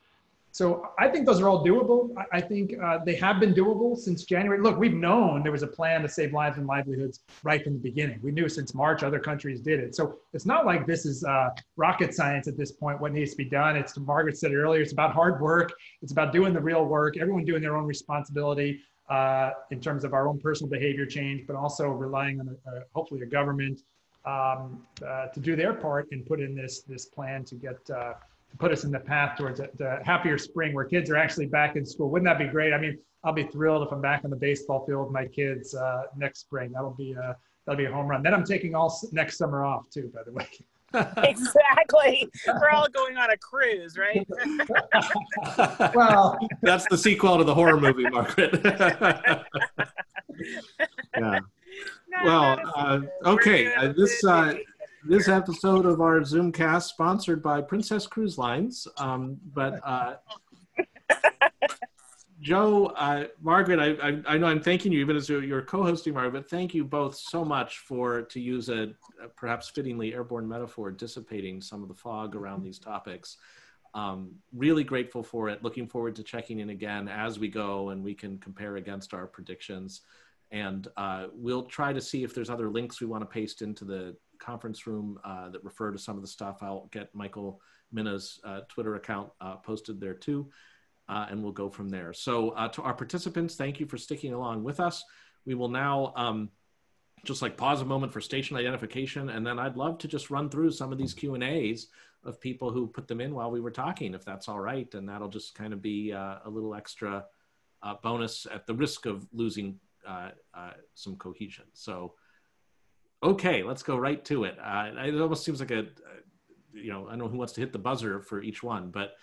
So I think those are all doable. I think uh, they have been doable since January. Look, we've known there was a plan to save lives and livelihoods right from the beginning. We knew since March other countries did it. So it's not like this is uh, rocket science at this point. What needs to be done? It's Margaret said earlier. It's about hard work. It's about doing the real work. Everyone doing their own responsibility uh, in terms of our own personal behavior change, but also relying on a, a, hopefully a government um, uh, to do their part and put in this this plan to get uh, put us in the path towards a, the happier spring where kids are actually back in school. Wouldn't that be great? I mean, I'll be thrilled if I'm back on the baseball field with my kids uh, next spring. That'll be a that'll be a home run. Then I'm taking all next summer off too. By the way. exactly. We're all going on a cruise, right? well, that's the sequel to the horror movie, Margaret. yeah well, uh, okay. Uh, this uh, this episode of our Zoomcast sponsored by Princess Cruise Lines, um, but uh, Joe, uh, Margaret, I, I, I, know I'm thanking you even as you're co-hosting, Margaret. But thank you both so much for, to use a, a perhaps fittingly airborne metaphor, dissipating some of the fog around these topics. Um, really grateful for it. Looking forward to checking in again as we go, and we can compare against our predictions and uh, we'll try to see if there's other links we want to paste into the conference room uh, that refer to some of the stuff. I'll get Michael Mina's uh, Twitter account uh, posted there too, uh, and we'll go from there. So uh, to our participants, thank you for sticking along with us. We will now um, just like pause a moment for station identification, and then I'd love to just run through some of these Q and A's of people who put them in while we were talking, if that's all right, and that'll just kind of be a little extra bonus at the risk of losing some cohesion. So, okay, let's go right to it. Uh, it almost seems like a, you know, I don't know who wants to hit the buzzer for each one, but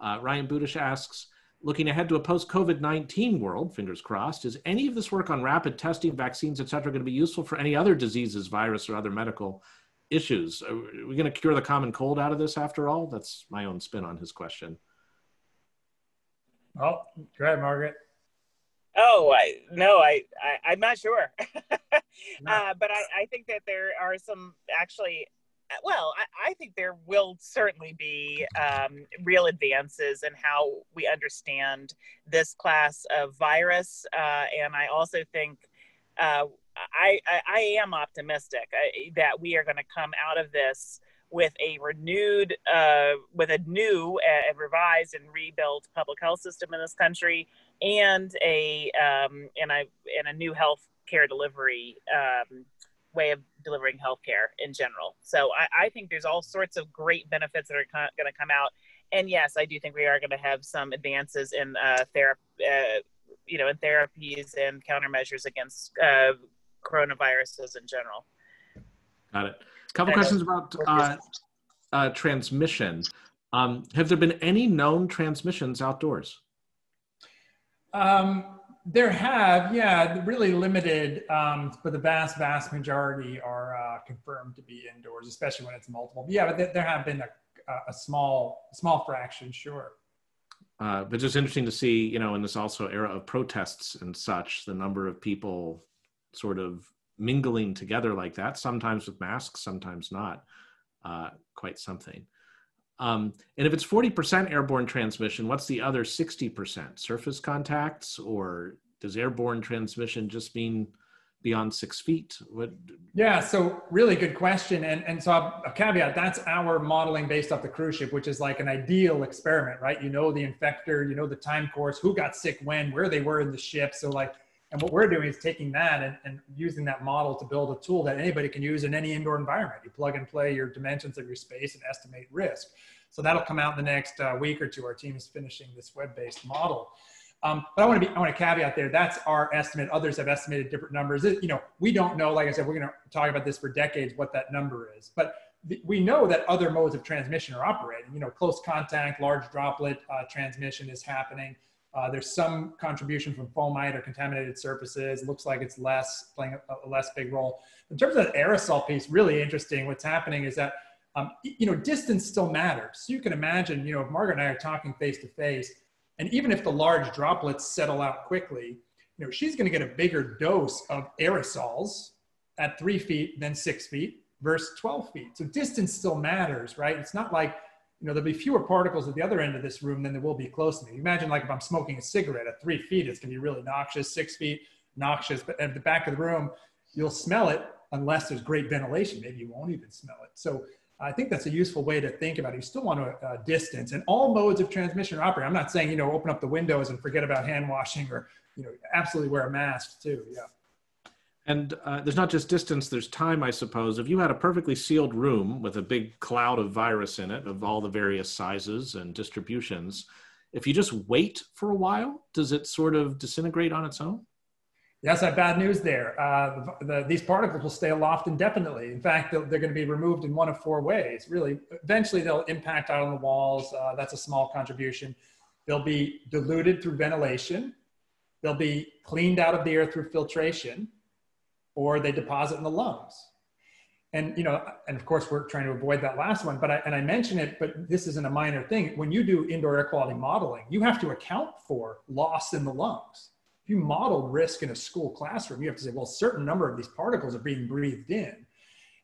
Ryan Budish asks, looking ahead to a post-COVID-19 world, fingers crossed, is any of this work on rapid testing, vaccines, et cetera, going to be useful for any other diseases, virus, or other medical issues. Are we going to cure the common cold out of this after all? That's my own spin on his question. Well, go ahead, Margaret. Oh, I no, I, I am not sure, no. uh, but I, I think that there are some actually. Well, I, I think there will certainly be um, real advances in how we understand this class of virus, uh, and I also think uh, I, I, I am optimistic uh, that we are going to come out of this with a renewed, uh, with a new and revised and rebuilt public health system in this country, and a um, and a and a new health care delivery um, way of delivering healthcare in general. So I, I, think there's all sorts of great benefits that are co- going to come out. And yes, I do think we are going to have some advances in uh, therapy, uh, you know, in therapies and countermeasures against uh, coronaviruses in general. Got it. A couple questions about uh, uh, transmission. Um, have there been any known transmissions outdoors? Um, there have, yeah, really limited, um, but the vast, vast majority are uh, confirmed to be indoors, especially when it's multiple. But yeah, but there have been a, a small, small fraction, sure. Uh, but just interesting to see, you know, in this also era of protests and such, the number of people sort of mingling together like that, sometimes with masks, sometimes not. Uh, quite something. Um, and if it's 40% airborne transmission, what's the other 60%? Surface contacts, or does airborne transmission just mean beyond six feet? What? Yeah, so really good question. And, and so a caveat, that's our modeling based off the cruise ship, which is like an ideal experiment, right? You know the infector, you know the time course, who got sick when, where they were in the ship. So like and what we're doing is taking that and, and, using that model to build a tool that anybody can use in any indoor environment. You plug and play your dimensions of your space and estimate risk. So that'll come out in the next uh, week or two. Our team is finishing this web-based model. Um, but I want to be, I want to caveat there. That's our estimate. Others have estimated different numbers. It, you know, we don't know. Like I said, we're going to talk about this for decades. What that number is, but we know that other modes of transmission are operating. You know, close contact, large droplet uh, transmission is happening. Uh, there's some contribution from fomite or contaminated surfaces. Looks like it's less playing a, a, less big role. In terms of the aerosol piece, really interesting. What's happening is that um, you know distance still matters. So you can imagine, you know, if Margaret and I are talking face to face, and even if the large droplets settle out quickly, you know, she's going to get a bigger dose of aerosols at three feet than six feet versus 12 feet. So distance still matters, right? It's not like you know, there'll be fewer particles at the other end of this room than there will be close to me. Imagine like if I'm smoking a cigarette at three feet, it's gonna be really noxious, six feet, noxious, but at the back of the room, you'll smell it unless there's great ventilation. Maybe you won't even smell it. So I think that's a useful way to think about it. You still want to uh, distance and all modes of transmission are operating. I'm not saying, you know, open up the windows and forget about hand washing or, you know, absolutely wear a mask too. Yeah. And uh, there's not just distance, there's time, I suppose. If you had a perfectly sealed room with a big cloud of virus in it, of all the various sizes and distributions, if you just wait for a while, does it sort of disintegrate on its own? Yes, I have bad news there. Uh, the, the, these particles will stay aloft indefinitely. In fact, they're, they're, going to be removed in one of four ways. Really, eventually they'll impact out on the walls. Uh, that's a small contribution. They'll be diluted through ventilation. They'll be cleaned out of the air through filtration or they deposit in the lungs. And you know, and of course, we're trying to avoid that last one. But I, and I mention it, but this isn't a minor thing. When you do indoor air quality modeling, you have to account for loss in the lungs. If you model risk in a school classroom, you have to say, well, a certain number of these particles are being breathed in.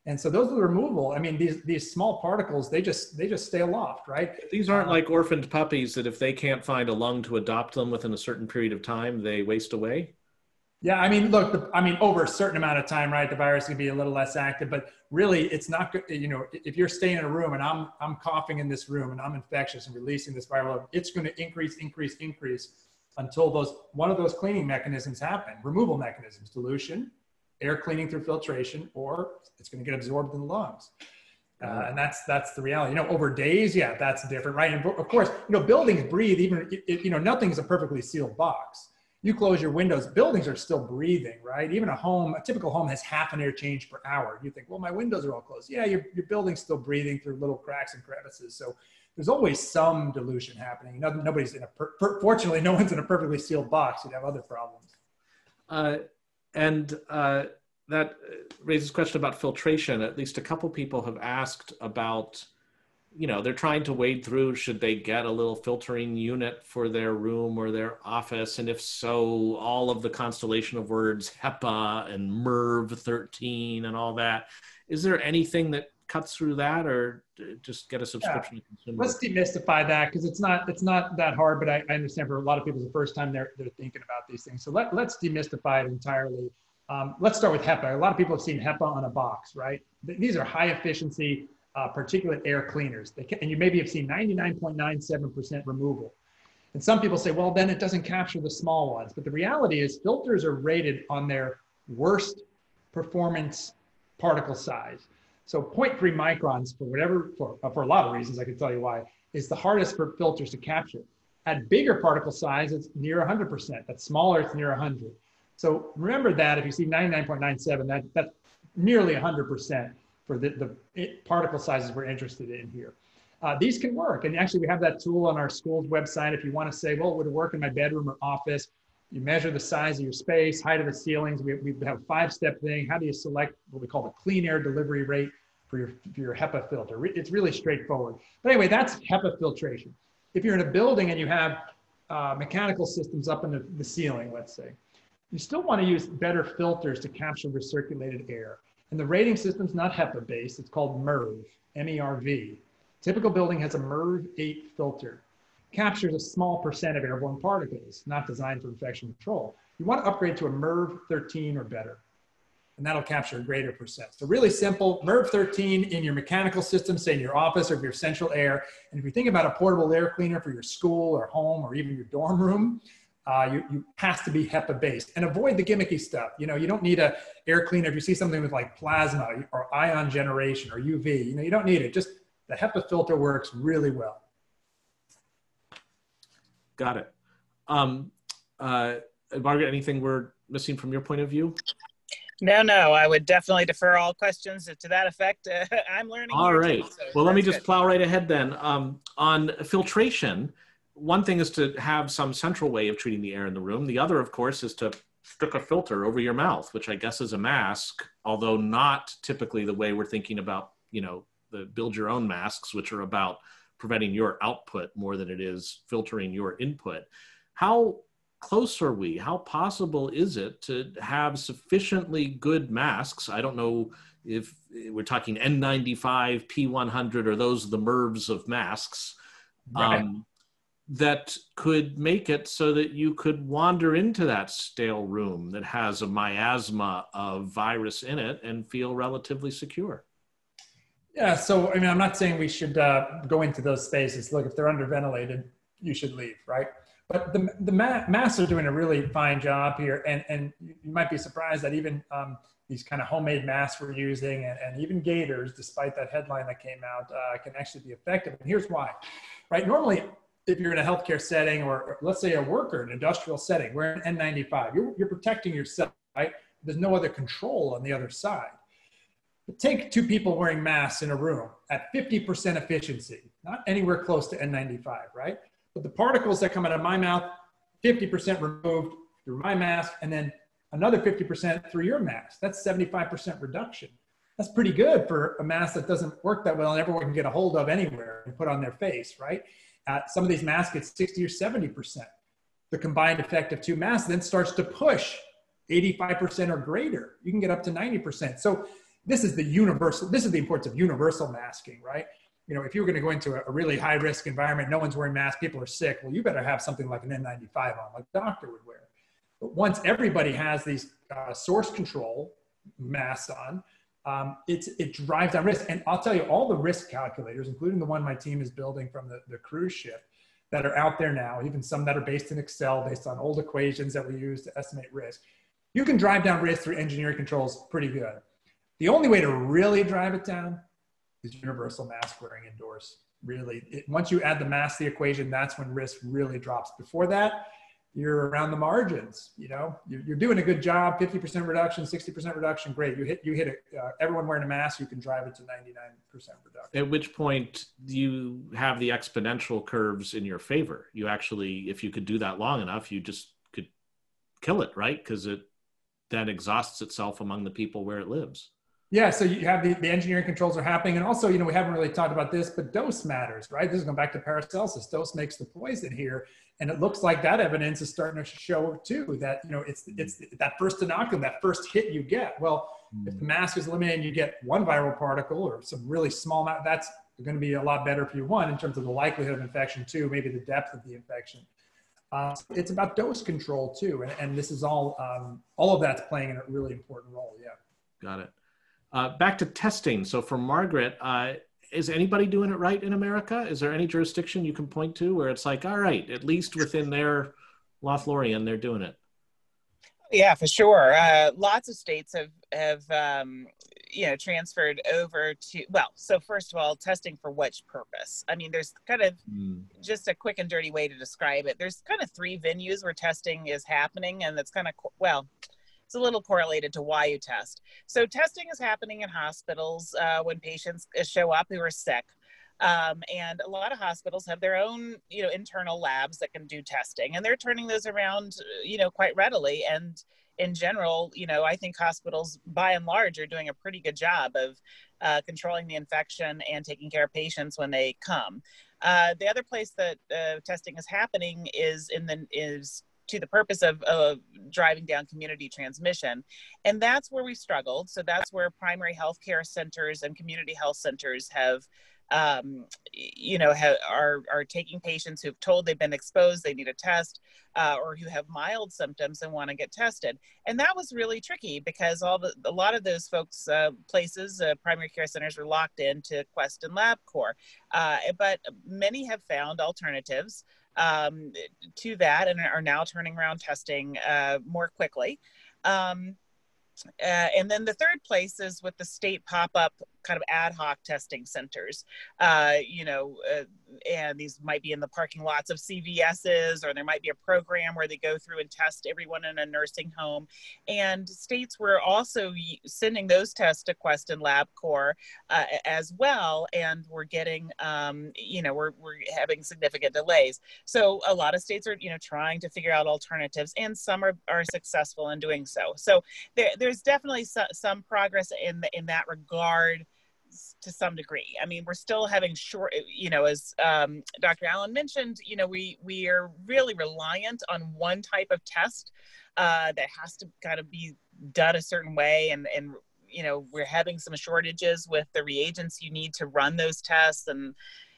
And so those are the removal. I mean, these these small particles, they just they just stay aloft, right? These aren't like orphaned puppies that if they can't find a lung to adopt them within a certain period of time, they waste away. Yeah, I mean, look, the, I mean, over a certain amount of time, right, the virus can be a little less active, but really, it's not good. You know, if you're staying in a room and I'm I'm coughing in this room and I'm infectious and releasing this viral load, it's going to increase, increase, increase until those one of those cleaning mechanisms happen, removal mechanisms, dilution, air cleaning through filtration, or it's going to get absorbed in the lungs. Uh, and that's that's the reality. You know, over days, yeah, that's different, right? And of course, you know, buildings breathe. Even if, you know, nothing's a perfectly sealed box you close your windows, buildings are still breathing, right? Even a home, a typical home has half an air change per hour. You think, well, my windows are all closed. Yeah, your, your building's still breathing through little cracks and crevices. So there's always some dilution happening. No, nobody's in a, per, per, fortunately, no one's in a perfectly sealed box. You'd have other problems. Uh, and uh, that raises question about filtration. At least a couple people have asked about, you know, they're trying to wade through should they get a little filtering unit for their room or their office, and if so, all of the constellation of words HEPA and MERV 13 and all that. Is there anything that cuts through that, or just get a subscription? Yeah. Let's demystify that because it's not it's not that hard, but I, I, understand for a lot of people it's the first time they're they're thinking about these things. So let let's demystify it entirely. Um, let's start with HEPA. A lot of people have seen HEPA on a box, right? These are high efficiency uh, particulate air cleaners, can, and you maybe have seen 99.97% removal. And some people say, well, then it doesn't capture the small ones. But the reality is, filters are rated on their worst performance particle size. So 0.3 microns for whatever, for, uh, for a lot of reasons, I can tell you why, is the hardest for filters to capture. At bigger particle size, it's near 100%. At smaller, it's near 100. So remember that if you see 99.97, that, that's nearly 100% for the, the particle sizes we're interested in here. Uh, these can work. And actually, we have that tool on our school's website. If you want to say, well, would it work in my bedroom or office? You measure the size of your space, height of the ceilings. We, we have a five step thing. How do you select what we call the clean air delivery rate for your, for your HEPA filter? It's really straightforward. But anyway, that's HEPA filtration. If you're in a building and you have uh, mechanical systems up in the, the ceiling, let's say, you still want to use better filters to capture recirculated air. And the rating system's not HEPA based, it's called MERV, M-E-R-V. Typical building has a MERV 8 filter. Captures a small percent of airborne particles, not designed for infection control. You want to upgrade to a MERV 13 or better, and that'll capture a greater percent. So really simple, MERV 13 in your mechanical system, say in your office or your central air. And if you think about a portable air cleaner for your school or home or even your dorm room, uh, you, you has to be HEPA based and avoid the gimmicky stuff. You know, you don't need a air cleaner. If you see something with like plasma or ion generation or UV, you know, you don't need it. Just the HEPA filter works really well. Got it. Um, uh, Margaret, anything we're missing from your point of view? No, no, I would definitely defer all questions to that effect. Uh, I'm learning. All right. Too, so well, let me just good. plow right ahead then. Um, on filtration, one thing is to have some central way of treating the air in the room. The other, of course, is to stick a filter over your mouth, which I guess is a mask, although not typically the way we're thinking about, you know, the build your own masks, which are about preventing your output more than it is filtering your input. How close are we? How possible is it to have sufficiently good masks? I don't know if we're talking N95, P100, or those the MERVs of masks. Right. Um, that could make it so that you could wander into that stale room that has a miasma of virus in it and feel relatively secure. Yeah, so I mean, I'm not saying we should uh, go into those spaces. Look, if they're underventilated, you should leave, right? But the the ma- masks are doing a really fine job here, and and you might be surprised that even um, these kind of homemade masks we're using, and, and even gaiters, despite that headline that came out, uh, can actually be effective. And here's why, right? Normally, if you're in a healthcare setting or let's say a worker in an industrial setting, we're an N95, you're, you're protecting yourself, right? There's no other control on the other side. But take two people wearing masks in a room at 50% efficiency, not anywhere close to N95, right? But the particles that come out of my mouth, 50% removed through my mask, and then another 50% through your mask. That's 75% reduction. That's pretty good for a mask that doesn't work that well and everyone can get a hold of anywhere and put on their face, right? At some of these masks get 60 or 70%. The combined effect of two masks then starts to push 85% or greater. You can get up to 90%. So this is the universal, this is the importance of universal masking, right? You know, if you're going to go into a, really high risk environment, no one's wearing masks, people are sick, well, you better have something like an N95 on, like a doctor would wear. But once everybody has these uh, source control masks on, um, it drives down risk. And I'll tell you, all the risk calculators, including the one my team is building from the, the cruise ship, that are out there now, even some that are based in Excel, based on old equations that we use to estimate risk, you can drive down risk through engineering controls pretty good. The only way to really drive it down is universal mask wearing indoors. Really, it, once you add the mask to the equation, that's when risk really drops. Before that, you're around the margins. You know, you're, doing a good job. 50% reduction, 60% reduction, great. You hit you hit it. Uh, everyone wearing a mask, you can drive it to 99% reduction. At which point you have the exponential curves in your favor. You actually, if you could do that long enough, you just could kill it, right? Because it then exhausts itself among the people where it lives. Yeah, so you have the, the engineering controls are happening. And also, you know, we haven't really talked about this, but dose matters, right? This is going back to Paracelsus. Dose makes the poison here. And it looks like that evidence is starting to show too that, you know, it's, it's that first inoculum, that first hit you get. Well, mm. if the mask is eliminated and you get one viral particle or some really small amount, that's going to be a lot better for you, one, in terms of the likelihood of infection, two, maybe the depth of the infection. Uh, it's about dose control too. And, and this is all, um, all of that's playing a really important role. Yeah. Got it. Uh, back to testing. So for Margaret, uh, is anybody doing it right in America? Is there any jurisdiction you can point to where it's like, all right, at least within their Lothlorien, they're doing it? Yeah, for sure. Uh, lots of states have have um, you know transferred over to well. So first of all, testing for which purpose? I mean, there's kind of mm. just a quick and dirty way to describe it. There's kind of three venues where testing is happening, and that's kind of well it's a little correlated to why you test. So testing is happening in hospitals uh, when patients uh, show up who are sick. Um, and a lot of hospitals have their own, you know, internal labs that can do testing, and they're turning those around, uh, you know, quite readily. And in general, you know, I think hospitals, by and large, are doing a pretty good job of uh, controlling the infection and taking care of patients when they come. Uh, the other place that uh, testing is happening is in the is to the purpose of, of driving down community transmission. And that's where we struggled. So that's where primary health care centers and community health centers have um, you know, ha- are are taking patients who've told they've been exposed, they need a test, uh, or who have mild symptoms and want to get tested. And that was really tricky because all the a lot of those folks uh, places, uh, primary care centers, were locked into Quest and LabCorp. Uh, but many have found alternatives um, to that and are now turning around testing uh, more quickly. Um, uh, and then the third place is with the state pop-up kind of ad hoc testing centers. Uh, you know, uh, and these might be in the parking lots of CVS's, or there might be a program where they go through and test everyone in a nursing home. And states were also sending those tests to Quest and LabCorp uh, as well, and we're getting, um, you know, we're, we're having significant delays. So a lot of states are, you know, trying to figure out alternatives, and some are, are successful in doing so. So there, there's definitely so, some progress in the, in that regard to some degree. I mean, we're still having short, you know, as um, Dr. Allen mentioned, you know, we we are really reliant on one type of test uh, that has to kind of be done a certain way, and and you know, we're having some shortages with the reagents you need to run those tests and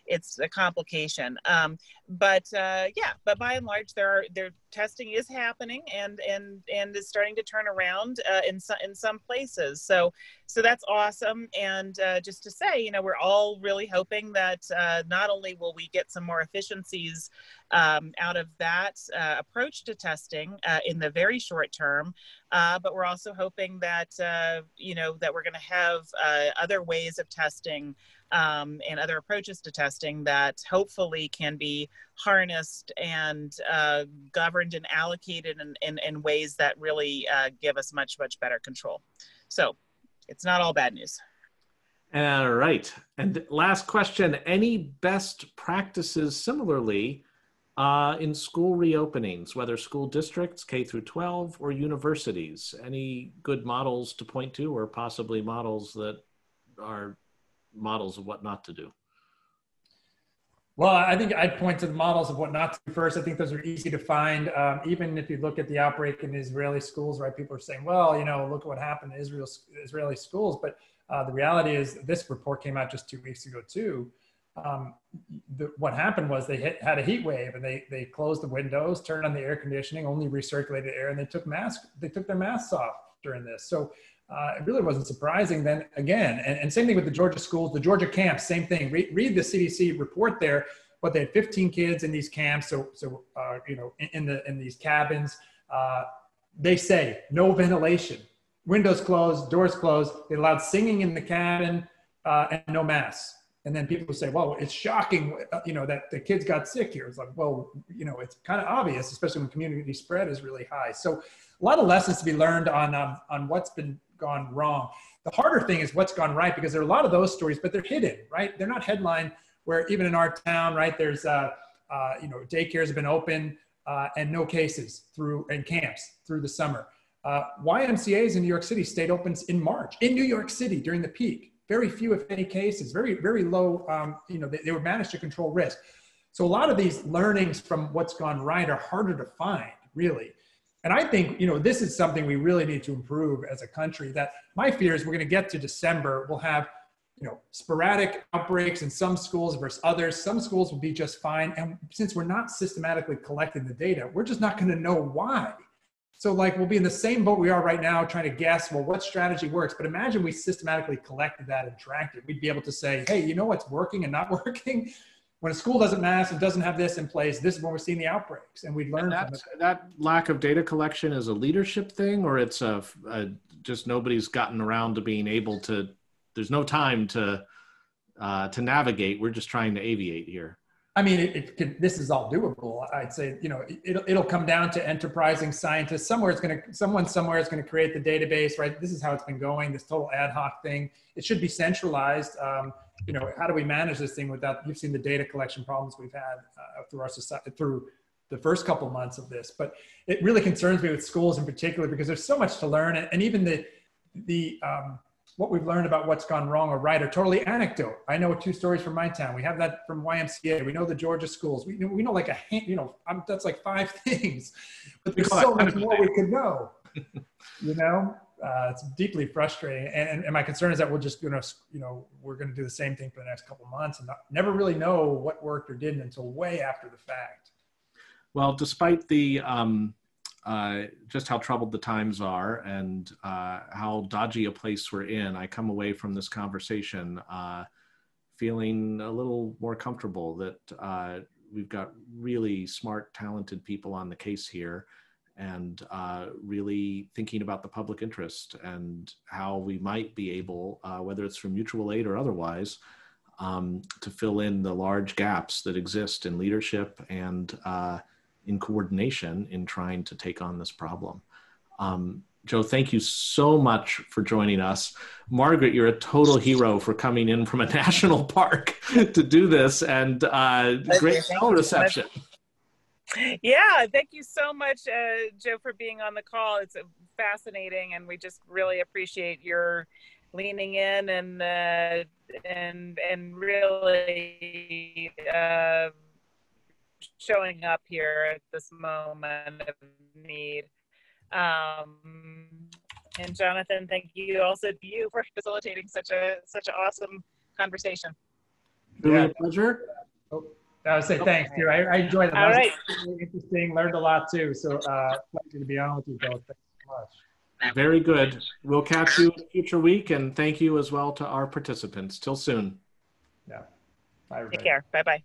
it's a complication. Um, but uh, yeah, but by and large, there are their testing is happening and and and is starting to turn around uh, in some in some places. So so that's awesome. And uh, just to say, you know, we're all really hoping that uh, not only will we get some more efficiencies um, out of that uh, approach to testing uh, in the very short term, but we're also hoping that you know that we're going to have other ways of testing um, and other approaches to testing that hopefully can be harnessed and uh, governed and allocated in, in, in ways that really uh, give us much, much better control. So it's not all bad news. All right. And last question Any best practices similarly uh, in school reopenings, whether school districts, K through 12, or universities? Any good models to point to, or possibly models that are models of what not to do? Well, I think I'd point to the models of what not to do first. I think those are easy to find. Um, even if you look at the outbreak in Israeli schools, right? People are saying, well, you know, look at what happened in Israel, Israeli schools. But uh, the reality is, this report came out just two weeks ago, too. Um, the, what happened was they hit, had a heat wave and they, they closed the windows, turned on the air conditioning, only recirculated air, and they took masks, they took their masks off during this. So uh, it really wasn't surprising then again. And, and, same thing with the Georgia schools, the Georgia camps, same thing. Read, read the CDC report there, but they had 15 kids in these camps. So, so uh, you know, in, in, the, in these cabins, uh, they say no ventilation, windows closed, doors closed. They allowed singing in the cabin uh, and no masks. And then people say, well, it's shocking, uh, you know, that the kids got sick here. It's like, well, you know, it's kind of obvious, especially when community spread is really high. So a lot of lessons to be learned on, um, on what's been gone wrong. The harder thing is what's gone right because there are a lot of those stories, but they're hidden, right? They're not headline where even in our town, right, there's, uh, uh, you know, daycares have been open uh, and no cases through, and camps through the summer. Uh, YMCA's in New York City stayed open in March in New York City during the peak. Very few, if any, cases. Very, very low. Um, you know, they, they were managed to control risk. So a lot of these learnings from what's gone right are harder to find, really. And I think, you know, this is something we really need to improve as a country. That my fear is we're going to get to December, we'll have, you know, sporadic outbreaks in some schools versus others. Some schools will be just fine. And since we're not systematically collecting the data, we're just not going to know why. So like we'll be in the same boat we are right now, trying to guess, well, what strategy works. But imagine we systematically collected that and tracked it. We'd be able to say, hey, you know what's working and not working? When a school doesn't mask and doesn't have this in place, this is when we're seeing the outbreaks, and we learn that, That lack of data collection is a leadership thing, or it's a, a, just nobody's gotten around to being able to. There's no time to uh, to navigate. We're just trying to aviate here. I mean, it, it could, this is all doable. I'd say, you know, it, it'll come down to enterprising scientists. Somewhere it's going to, someone somewhere is going to create the database, right? This is how it's been going. This total ad hoc thing. It should be centralized. Um, you know, how do we manage this thing without, you've seen the data collection problems we've had uh, through our society, through the first couple months of this, but it really concerns me with schools in particular because there's so much to learn. And, and even the, the, um, what we've learned about what's gone wrong or right are totally anecdote. I know two stories from my town. We have that from YMCA. We know the Georgia schools. We, we know like a, you know, I'm, that's like five things, but there's so much more we could know, you know? uh, it's deeply frustrating. And, and, my concern is that we're just going to, you know, we're going to do the same thing for the next couple months and not, never really know what worked or didn't until way after the fact. Well, despite the um, uh, just how troubled the times are and uh, how dodgy a place we're in, I come away from this conversation uh, feeling a little more comfortable that uh, we've got really smart, talented people on the case here and uh, really thinking about the public interest and how we might be able, uh, whether it's through mutual aid or otherwise, um, to fill in the large gaps that exist in leadership and in coordination in trying to take on this problem. Um, Joe, thank you so much for joining us. Margaret, you're a total hero for coming in from a national park to do this and uh, great reception. Yeah, thank you so much, uh, Joe, for being on the call. It's fascinating, and we just really appreciate your leaning in and uh, and and really uh, showing up here at this moment of need. Um, and Jonathan, thank you also to you for facilitating such a such an awesome conversation. Really yeah. a pleasure. Oh. I would say thanks too. I, I enjoyed it. All right. Really interesting. Learned a lot too. So uh, pleasure to be on with you both. Thanks so much. Very good. We'll catch you in a future week, and thank you as well to our participants. Till soon. Yeah. Bye. Take care. Bye bye.